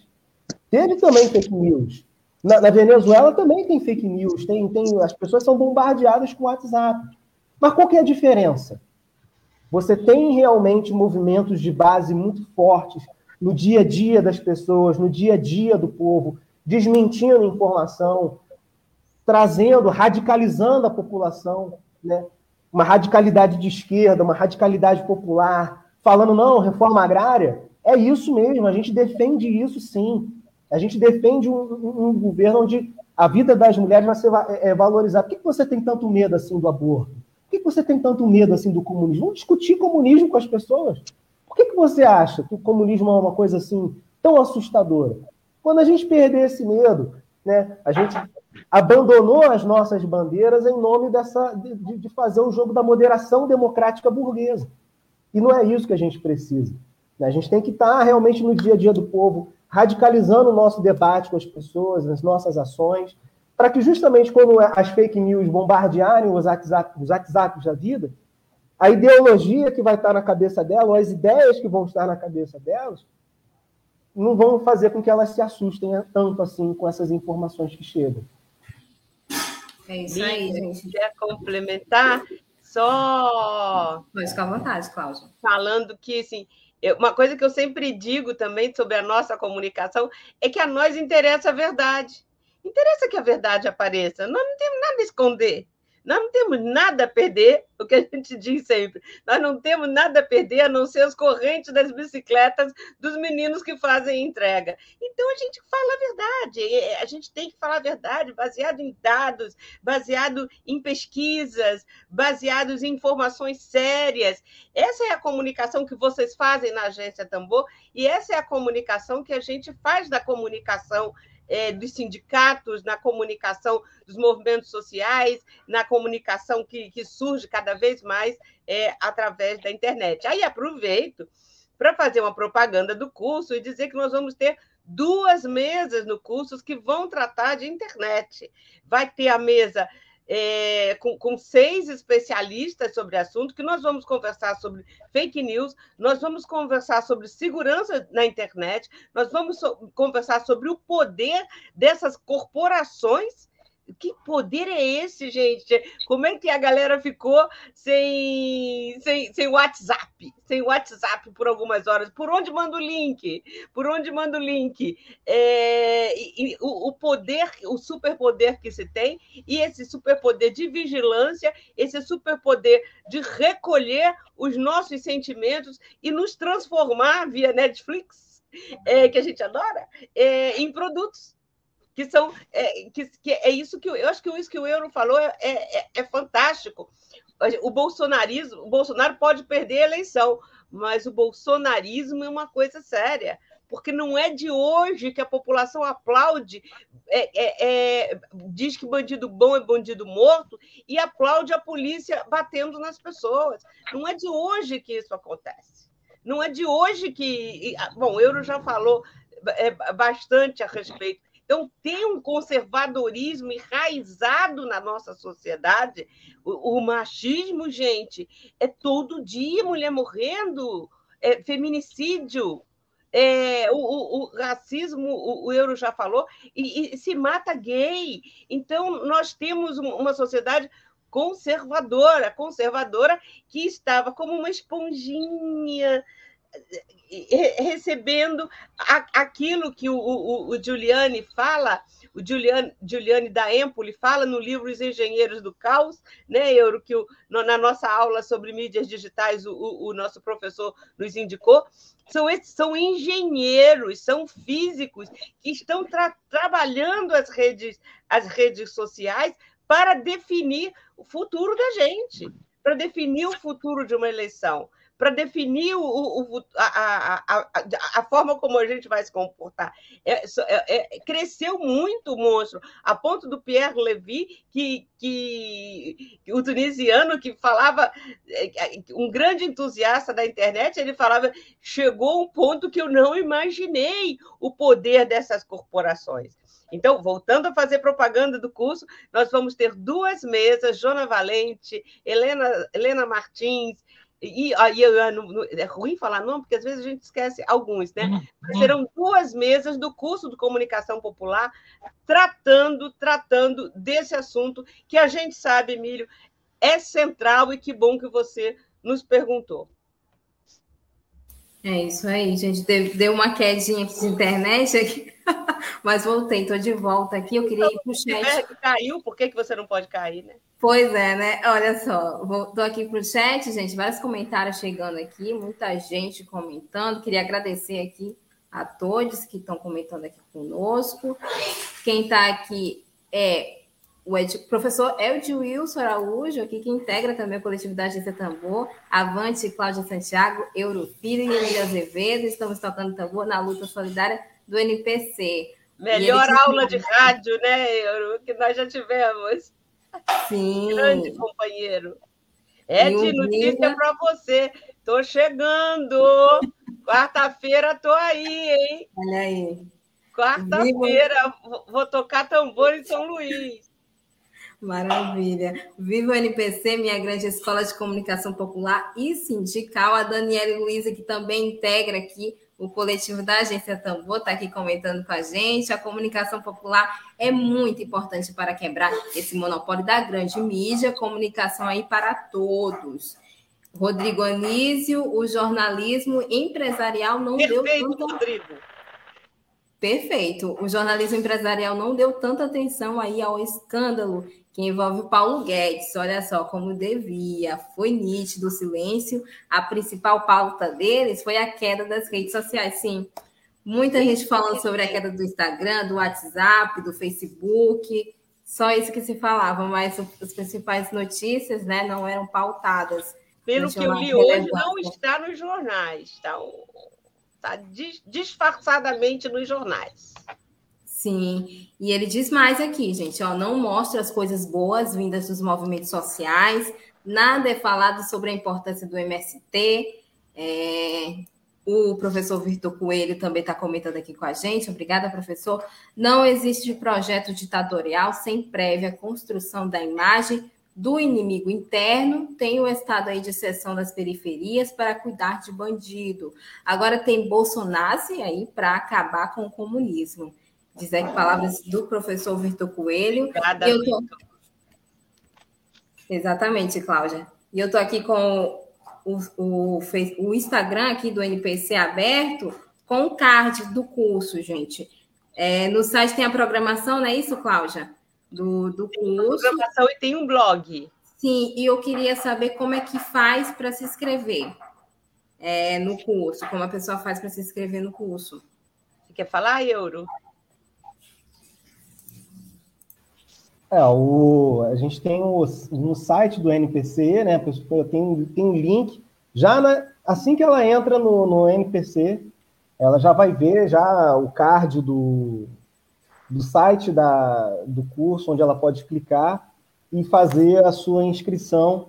Teve também fake news. Na, na, Venezuela também tem fake news, tem, tem, as pessoas são bombardeadas com WhatsApp. Mas qual que é a diferença? Você tem realmente movimentos de base muito fortes no dia a dia das pessoas, no dia a dia do povo, desmentindo informação, trazendo, radicalizando a população, né? uma radicalidade de esquerda, uma radicalidade popular, falando, não, reforma agrária, é isso mesmo, a gente defende isso sim. A gente defende um, um governo onde a vida das mulheres vai ser é, valorizada. Por que você tem tanto medo assim do aborto? Por que você tem tanto medo assim do comunismo? Vamos discutir comunismo com as pessoas. Que, que você acha que o comunismo é uma coisa assim tão assustadora? Quando a gente perder esse medo, né, a gente abandonou as nossas bandeiras em nome dessa, de, de fazer o jogo da moderação democrática burguesa. E não é isso que a gente precisa. Né? A gente tem que estar realmente no dia a dia do povo, radicalizando o nosso debate com as pessoas, as nossas ações, para que justamente quando as fake news bombardearem os WhatsApp, os WhatsApps da vida, a ideologia que vai estar na cabeça dela, ou as ideias que vão estar na cabeça delas, não vão fazer com que elas se assustem tanto assim com essas informações que chegam. É isso aí, gente. Quer complementar? Só. Pois, fica à vontade, Cláudia. Falando que, assim, uma coisa que eu sempre digo também sobre a nossa comunicação é que a nós interessa a verdade. Interessa que a verdade apareça. Nós não temos nada a esconder. Nós não temos nada a perder, o que a gente diz sempre. Nós não temos nada a perder a não ser as correntes das bicicletas dos meninos que fazem entrega. Então a gente fala a verdade. A gente tem que falar a verdade, baseado em dados, baseado em pesquisas, baseados em informações sérias. Essa é a comunicação que vocês fazem na agência Tambor e essa é a comunicação que a gente faz da comunicação é, dos sindicatos, na comunicação dos movimentos sociais, na comunicação que, que surge cada vez mais é, através da internet. Aí aproveito para fazer uma propaganda do curso e dizer que nós vamos ter duas mesas no curso que vão tratar de internet. Vai ter a mesa é, com, com, seis especialistas sobre o assunto, que nós vamos conversar sobre fake news, nós vamos conversar sobre segurança na internet, nós vamos so, conversar sobre o poder dessas corporações que poder é esse, gente? Como é que a galera ficou sem, sem, sem WhatsApp? Sem WhatsApp por algumas horas. Por onde manda o link? Por onde manda o link? É, e, e, o, o poder, o superpoder que se tem, e esse superpoder de vigilância, esse superpoder de recolher os nossos sentimentos e nos transformar via Netflix, é, que a gente adora, é, em produtos que são é, que, que, é isso que eu, acho que isso que o Euro falou é, é, é, fantástico. O bolsonarismo, o Bolsonaro pode perder a eleição, mas o bolsonarismo é uma coisa séria, porque não é de hoje que a população aplaude, é, é, é, diz que bandido bom é bandido morto e aplaude a polícia batendo nas pessoas. Não é de hoje que isso acontece. Não é de hoje que. Bom, o Euro já falou é, bastante a respeito então, tem um conservadorismo enraizado na nossa sociedade. O, o machismo, gente, é todo dia mulher morrendo, é feminicídio, é, o, o, o, racismo, o, o, Euro já falou, e, e, se mata gay. Então, nós temos uma sociedade conservadora, conservadora que estava como uma esponjinha recebendo aquilo que o, o, o Giuliani fala, o Giuliani, Giuliani da Empoli fala no livro Os Engenheiros do Caos, né, Euro, que o, na nossa aula sobre mídias digitais o, o, nosso professor nos indicou, são, esses, são engenheiros, são físicos que estão tra trabalhando as redes, as redes sociais para definir o futuro da gente, para definir o futuro de uma eleição para definir o, o, a, a, a, a, forma como a gente vai se comportar. É, é, é, cresceu muito o monstro, a ponto do Pierre Levy, que, que, que o tunisiano que falava, é, um grande entusiasta da internet, ele falava: chegou um ponto que eu não imaginei o poder dessas corporações. Então, voltando a fazer propaganda do curso, nós vamos ter duas mesas, Jona Valente, Helena, Helena Martins, e aí é ruim falar não, porque às vezes a gente esquece alguns, né? Uhum. Mas serão duas mesas do curso de comunicação popular tratando, tratando desse assunto que a gente sabe, Emílio, é central e que bom que você nos perguntou. É isso aí, gente. Deu uma quedinha aqui de internet aqui, (laughs) mas voltei, estou de volta aqui. Eu queria ir para o chat. Caiu, por que, que você não pode cair, né? Pois é, né? Olha só, estou aqui para o chat, gente, vários comentários chegando aqui, muita gente comentando. Queria agradecer aqui a todos que estão comentando aqui conosco. Quem está aqui é o Ed, professor Ed Wilson Araújo, aqui que integra também a coletividade de tambor. Avante, Cláudia Santiago, Eurofilho e Emília Azevedo. Estamos tocando tambor na luta solidária do NPC. Melhor aula de rádio, né, Euro, que nós já tivemos. Sim. Grande companheiro. Ed, um notícia para você. Tô chegando. Quarta-feira tô aí, hein? Olha aí. Quarta-feira vou tocar tambor em São Luís. Maravilha. Viva o NPC, minha grande escola de comunicação popular e sindical. A Daniela Luiza, que também integra aqui o coletivo da Agência Tambor está aqui comentando com a gente. A comunicação popular é muito importante para quebrar esse monopólio da grande mídia. Comunicação aí para todos. Rodrigo Anísio, o jornalismo empresarial não Perfeito, deu tanta... Rodrigo. Perfeito. O jornalismo empresarial não deu tanta atenção aí ao escândalo que envolve o Paulo Guedes. Olha só como devia. Foi nítido o silêncio. A principal pauta deles foi a queda das redes sociais. Sim, muita gente falando sobre a queda do Instagram, do WhatsApp, do Facebook. Só isso que se falava, mas as principais notícias né, não eram pautadas. Pelo que eu li hoje, não está nos jornais. Está, está disfarçadamente nos jornais. Sim, e ele diz mais aqui, gente, ó, não mostra as coisas boas vindas dos movimentos sociais, nada é falado sobre a importância do MST. É, o professor Vitor Coelho também está comentando aqui com a gente. Obrigada, professor. Não existe projeto ditatorial sem prévia construção da imagem do inimigo interno. Tem o estado aí de exceção das periferias para cuidar de bandido. Agora tem Bolsonaro aí para acabar com o comunismo. Dizer palavras do professor Vitor Coelho. Obrigada, eu tô... Exatamente, Cláudia. E eu estou aqui com o, o, o Instagram aqui do NPC aberto com o card do curso, gente. É, no site tem a programação, não é isso, Cláudia? Do, do curso. Programação e tem um blog. Sim, e eu queria saber como é que faz para se inscrever é, no curso, como a pessoa faz para se inscrever no curso. Você quer falar, Euro? É, o, a gente tem o, no site do NPC, né? Tem, tem um link. Já na, assim que ela entra no, no NPC, ela já vai ver já o card do, do site da, do curso, onde ela pode clicar e fazer a sua inscrição,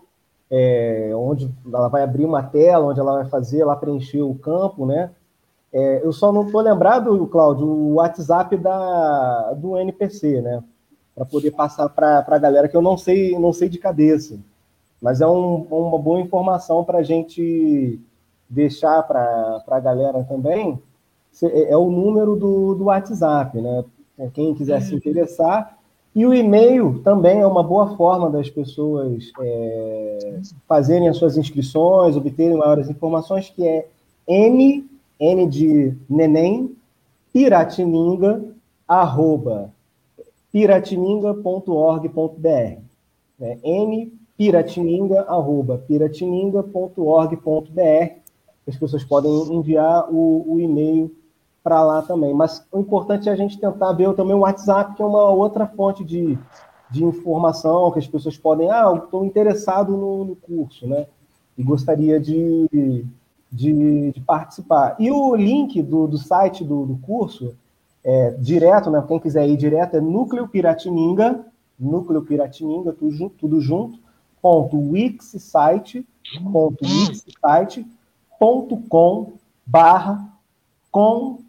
é, onde ela vai abrir uma tela, onde ela vai fazer, ela preencher o campo, né? É, eu só não estou lembrado, Cláudio, o WhatsApp da, do NPC, né? Para poder passar para a galera que eu não sei, não sei de cabeça. Mas é um, uma boa informação para a gente deixar para a galera também. É, é o número do, do WhatsApp, né? Quem quiser se interessar, e o e-mail também é uma boa forma das pessoas é, fazerem as suas inscrições, obterem maiores informações, que é n, n de neném, piratininga, arroba, piratininga.org.br. Né? n, piratininga, arroba, piratininga.org.br. As pessoas podem enviar o, o e-mail para lá também. Mas o importante é a gente tentar ver também o WhatsApp, que é uma outra fonte de, de informação que as pessoas podem. Ah, estou interessado no, no, curso, né? E gostaria de, de, de, participar. E o link do, do site do, do curso, é, direto, né? Quem quiser ir direto, é Núcleo Piratininga, Núcleo Piratininga, tudo junto, tudo junto ponto wixsite, ponto wixsite, ponto com barra com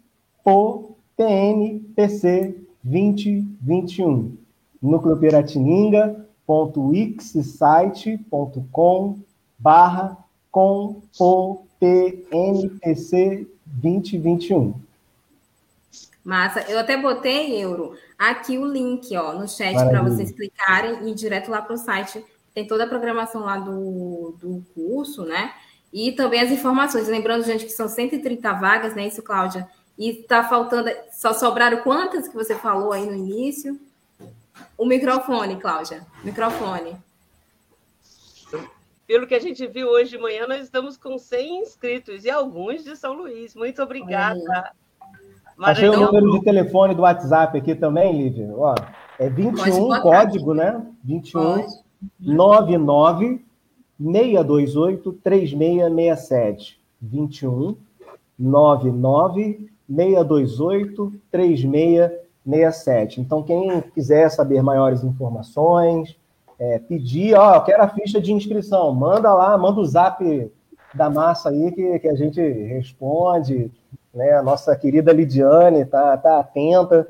o TNPC 2021. núcleopiratininga.wixsite.com barra com o TNPC 2021. Massa. Eu até botei, Euro, aqui o link ó, no chat para vocês clicarem e ir direto lá para o site. Tem toda a programação lá do, do curso, né? E também as informações. Lembrando, gente, que são 130 vagas, né? Isso, Cláudia? E está faltando, só sobraram quantas que você falou aí no início? O microfone, Cláudia. Microfone. Pelo que a gente viu hoje de manhã, nós estamos com 100 inscritos e alguns de São Luís. Muito obrigada. Achei então... o número de telefone do WhatsApp aqui também, Lívia. Ó, é 21, código, né? 21 Pode. 99 628 3667. 21 99 628 3667. Então, quem quiser saber maiores informações, é, pedir, ó, eu quero a ficha de inscrição, manda lá, manda o zap da massa aí que, que a gente responde. Né? A nossa querida Lidiane está tá atenta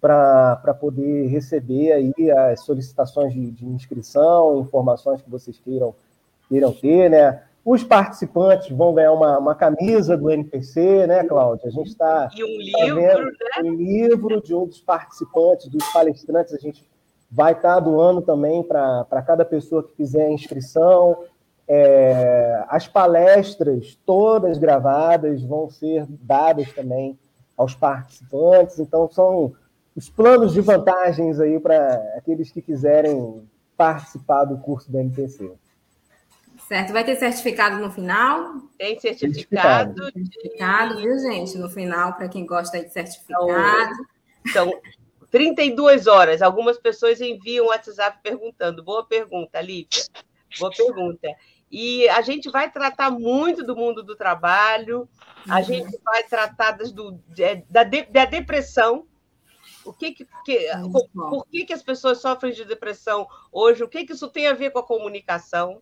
para poder receber aí as solicitações de, de inscrição, informações que vocês queiram, queiram ter, né? Os participantes vão ganhar uma, uma camisa do NPC, né, Cláudia? A gente está. E um livro, né? Um livro de um dos participantes, dos palestrantes. A gente vai estar tá doando também para cada pessoa que fizer a inscrição. É, as palestras, todas gravadas, vão ser dadas também aos participantes. Então, são os planos de vantagens aí para aqueles que quiserem participar do curso do NPC. Certo, vai ter certificado no final? Tem certificado. Certificado, viu, gente? No final, para quem gosta de certificado. Então, 32 horas. Algumas pessoas enviam WhatsApp perguntando. Boa pergunta, Lívia. Boa pergunta. E a gente vai tratar muito do mundo do trabalho, a uhum. gente vai tratar das, do, da, da depressão, o que, que, que por que, que as pessoas sofrem de depressão hoje? O que, que isso tem a ver com a comunicação?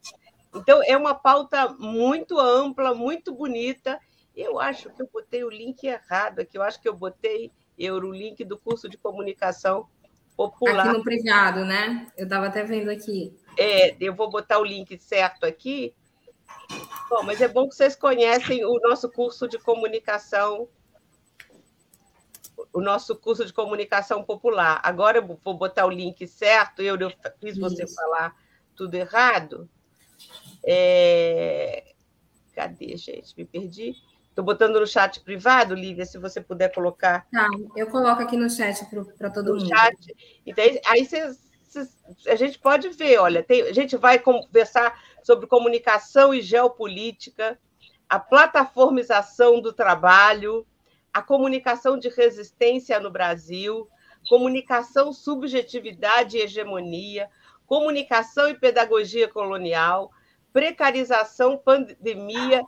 Então, é uma pauta muito ampla, muito bonita. Eu acho que eu botei o link errado aqui. Eu acho que eu botei eu, o link do curso de comunicação popular. Aqui no privado, né? Eu estava até vendo aqui. É, eu vou botar o link certo aqui. Bom, mas é bom que vocês conhecem o nosso curso de comunicação o nosso curso de comunicação popular. Agora eu vou botar o link certo, eu, eu fiz você Isso. falar tudo errado. É... Cadê, gente? Me perdi. Estou botando no chat privado, Lívia, se você puder colocar. Tá, eu coloco aqui no chat para todo no mundo. Chat. Então, aí a gente pode ver, olha, tem, a gente vai conversar sobre comunicação e geopolítica, a plataformização do trabalho, a comunicação de resistência no Brasil, comunicação, subjetividade e hegemonia, comunicação e pedagogia colonial, precarização, pandemia,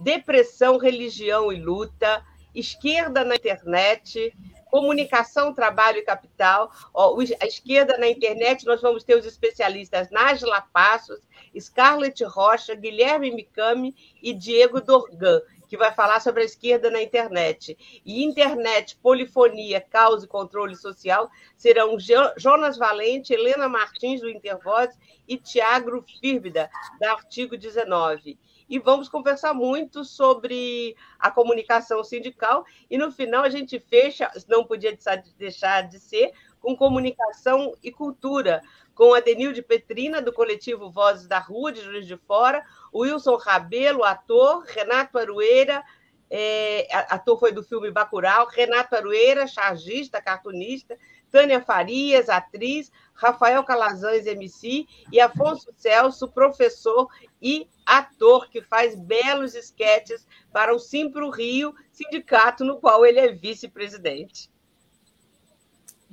depressão, religião e luta, esquerda na internet, comunicação, trabalho e capital. Ó, a esquerda na internet, nós vamos ter os especialistas Nájila Passos, Scarlett Rocha, Guilherme Micami e Diego Dorgan, que vai falar sobre a esquerda na internet. E internet, polifonia, caos e controle social serão Jonas Valente, Helena Martins, do Intervoz, e Tiago Firbida, da Artigo 19 e vamos conversar muito sobre a comunicação sindical. E no final a gente fecha, não podia deixar de ser, com comunicação e cultura, com a Denilde Petrina, do coletivo Vozes da Rua, de Juiz de Fora, Wilson Rabelo, ator, Renato Arueira, é, ator foi do filme Bacurau, Renato Arueira, chargista, cartunista, Tânia Farias, atriz, Rafael Calazans, MC, e Afonso Celso, professor e ator que faz belos esquetes para o Simpro Rio, sindicato no qual ele é vice-presidente.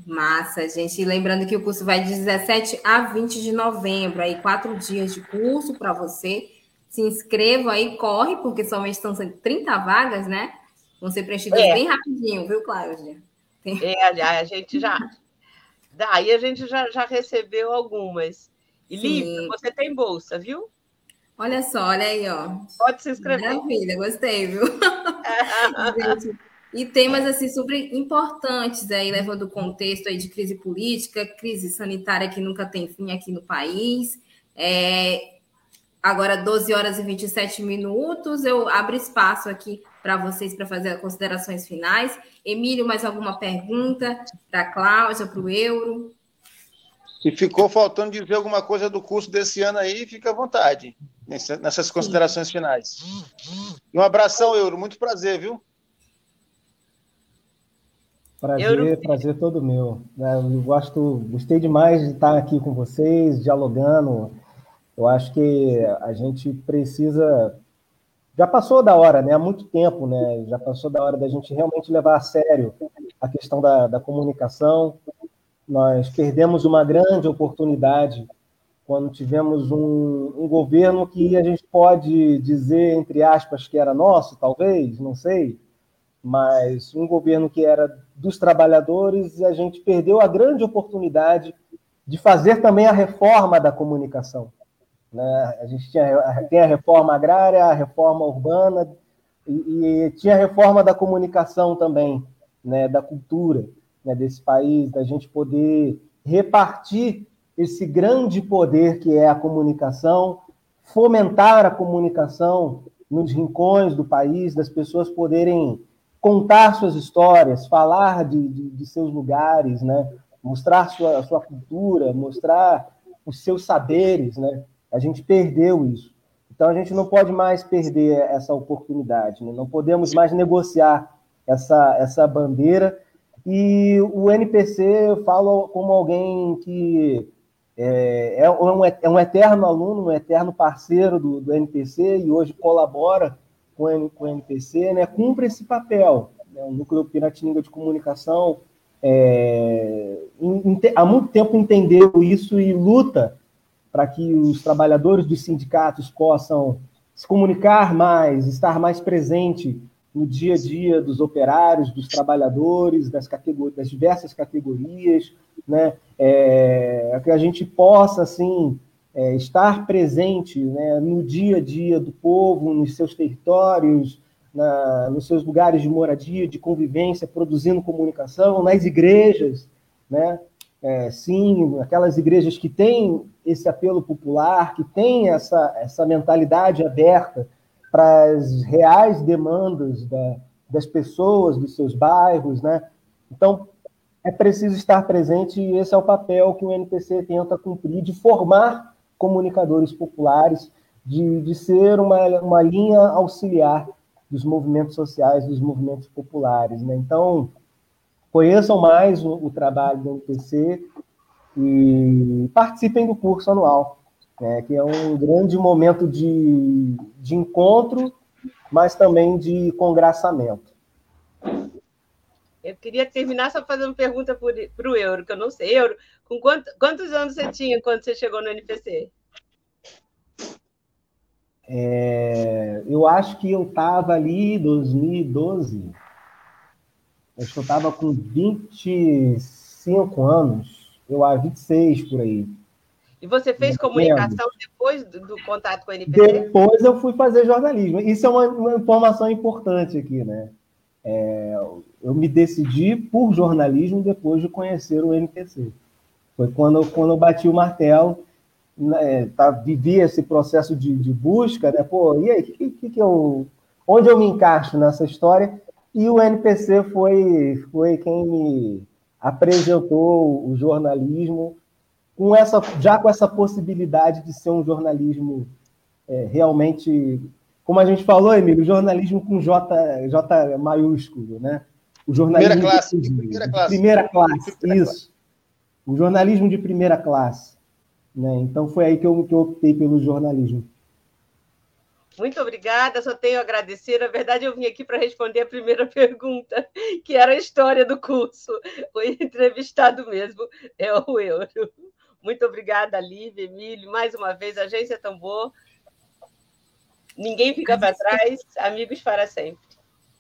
Massa, gente. E lembrando que o curso vai de 17 a 20 de novembro, aí quatro dias de curso para você. Se inscreva aí, corre, porque somente estão sendo 30 vagas, né? Vão ser preenchidas é. bem rapidinho, viu, Cláudia? É, a gente já. Daí a gente já, já recebeu algumas. E Lívia, você tem bolsa, viu? Olha só, olha aí, ó. Pode se inscrever. Maravilha, gostei, viu? (laughs) gente, e temas assim super importantes aí, levando o contexto aí de crise política, crise sanitária que nunca tem fim aqui no país. É, agora, 12 horas e 27 minutos, eu abro espaço aqui para vocês para fazer as considerações finais. Emílio, mais alguma pergunta para a Cláudia, para o Euro? Se ficou faltando dizer alguma coisa do curso desse ano aí, fica à vontade nessas considerações finais. um abração, Euro. Muito prazer, viu? Prazer, prazer todo meu. É, eu gosto, gostei demais de estar aqui com vocês, dialogando. Eu acho que a gente precisa. Já passou da hora, né? Há muito tempo, né? Já passou da hora da gente realmente levar a sério a questão da, da comunicação. Nós perdemos uma grande oportunidade quando tivemos um, um governo que a gente pode dizer, entre aspas, que era nosso, talvez, não sei, mas um governo que era dos trabalhadores, a gente perdeu a grande oportunidade de fazer também a reforma da comunicação. Né? A gente tinha, tem a reforma agrária, a reforma urbana, e, e tinha a reforma da comunicação também, né? da cultura né? desse país, da gente poder repartir esse grande poder que é a comunicação, fomentar a comunicação nos rincões do país, das pessoas poderem contar suas histórias, falar de, de, de seus lugares, né? mostrar sua, sua cultura, mostrar os seus saberes. Né? A gente perdeu isso. Então a gente não pode mais perder essa oportunidade, né? não podemos mais negociar essa, essa bandeira. E o NPC, eu falo como alguém que é, é, um, é um eterno aluno, um eterno parceiro do, do NPC e hoje colabora com, com o NPC, né, cumpre esse papel. Né, o Núcleo Piratininga de Comunicação é, in, há muito tempo entendeu isso e luta para que os trabalhadores dos sindicatos possam se comunicar mais, estar mais presente no dia a dia dos operários, dos trabalhadores, das, das diversas categorias, né? É, que a gente possa assim é, estar presente né, no dia a dia do povo, nos seus territórios, na, nos seus lugares de moradia, de convivência, produzindo comunicação, nas igrejas, né? É, sim, aquelas igrejas que têm esse apelo popular, que têm essa, essa mentalidade aberta para as reais demandas da, das pessoas, dos seus bairros, né? Então, é preciso estar presente e esse é o papel que o NPC tenta cumprir, de formar comunicadores populares, de, de ser uma, uma linha auxiliar dos movimentos sociais, dos movimentos populares. Né? Então, conheçam mais o, o, trabalho do NPC e participem do curso anual, né? que é um grande momento de, de encontro, mas também de congraçamento. Eu queria terminar só fazendo uma pergunta para o Euro, que eu não sei. Euro, com quanto, quantos anos você tinha quando você chegou no NPC? É, eu acho que eu estava ali em 2012. Acho que eu estava com 25 anos. Eu há 26 por aí. E você fez comunicação depois do, do, contato com o NPC? Depois eu fui fazer jornalismo. Isso é uma, uma informação importante aqui, né? É, eu me decidi por jornalismo depois de conhecer o NPC. Foi quando, quando eu bati o martelo, né, tá, vivi esse processo de, de busca, né? Pô, e aí, que, que, que eu, onde eu me encaixo nessa história? E o NPC foi, foi quem me apresentou o jornalismo com essa, já com essa possibilidade de ser um jornalismo é, realmente como a gente falou, Emílio, jornalismo com J, J maiúsculo, né? O jornalismo primeira classe, de, primeira classe. Primeira classe, primeira isso. Classe. O jornalismo de primeira classe. Né? Então foi aí que eu, que eu optei pelo jornalismo. Muito obrigada, só tenho a agradecer. Na verdade, eu vim aqui para responder a primeira (laughs) pergunta, que era a história do curso. O entrevistado mesmo é o Euro. Muito obrigada, Lívia, Emílio, mais uma vez, Agência Tambor. Ninguém fica para trás, amigos para sempre.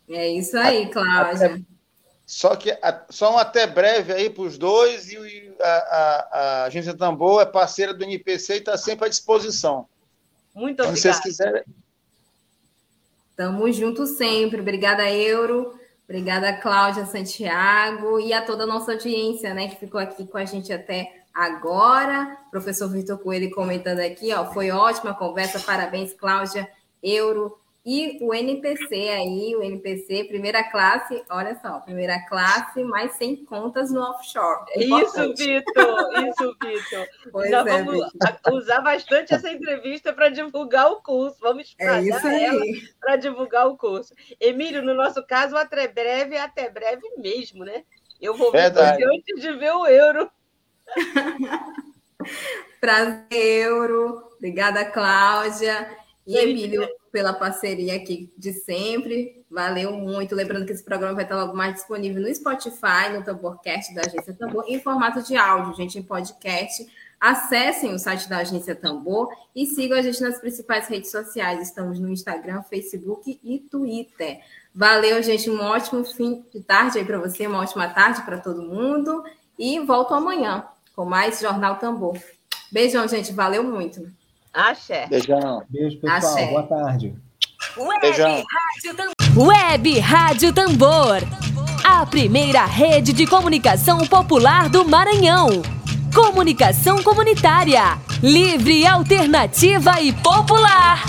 É isso aí, Cláudia. Até, só que só um até breve aí para os dois, e a, a, a Agência Tambor é parceira do NPC e está sempre à disposição. Muito obrigada. Se vocês quiserem. Tamo junto sempre. Obrigada, Euro. Obrigada, Cláudia Santiago e a toda a nossa audiência, né, que ficou aqui com a gente até agora. Professor Vitor Coelho comentando aqui, ó, foi ótima conversa. Parabéns, Cláudia euro. E o NPC aí, o NPC, primeira classe, olha só, primeira classe, mas sem contas no offshore. Isso, Vitor, isso, (laughs) Vitor. Já é, vamos Victor. usar bastante essa entrevista para divulgar o curso. Vamos é isso ela para divulgar o curso. Emílio, no nosso caso, até breve, até breve mesmo, né? Eu vou ver antes de ver o euro. (laughs) Prazer, euro. Obrigada, Cláudia. E Emílio, pela parceria aqui de sempre. Valeu muito. Lembrando que esse programa vai estar logo mais disponível no Spotify, no Tamborcast da Agência Tambor, em formato de áudio, gente, em podcast. Acessem o site da Agência Tambor e sigam a gente nas principais redes sociais. Estamos no Instagram, Facebook e Twitter. Valeu, gente. Um ótimo fim de tarde aí para você, uma ótima tarde para todo mundo. E volto amanhã com mais Jornal Tambor. Beijão, gente. Valeu muito. Axé. Beijão. Beijo, pessoal. Axé. Boa tarde. Web Beijão. Rádio Tambor. Web Rádio Tambor. A primeira rede de comunicação popular do Maranhão. Comunicação comunitária. Livre, alternativa e popular.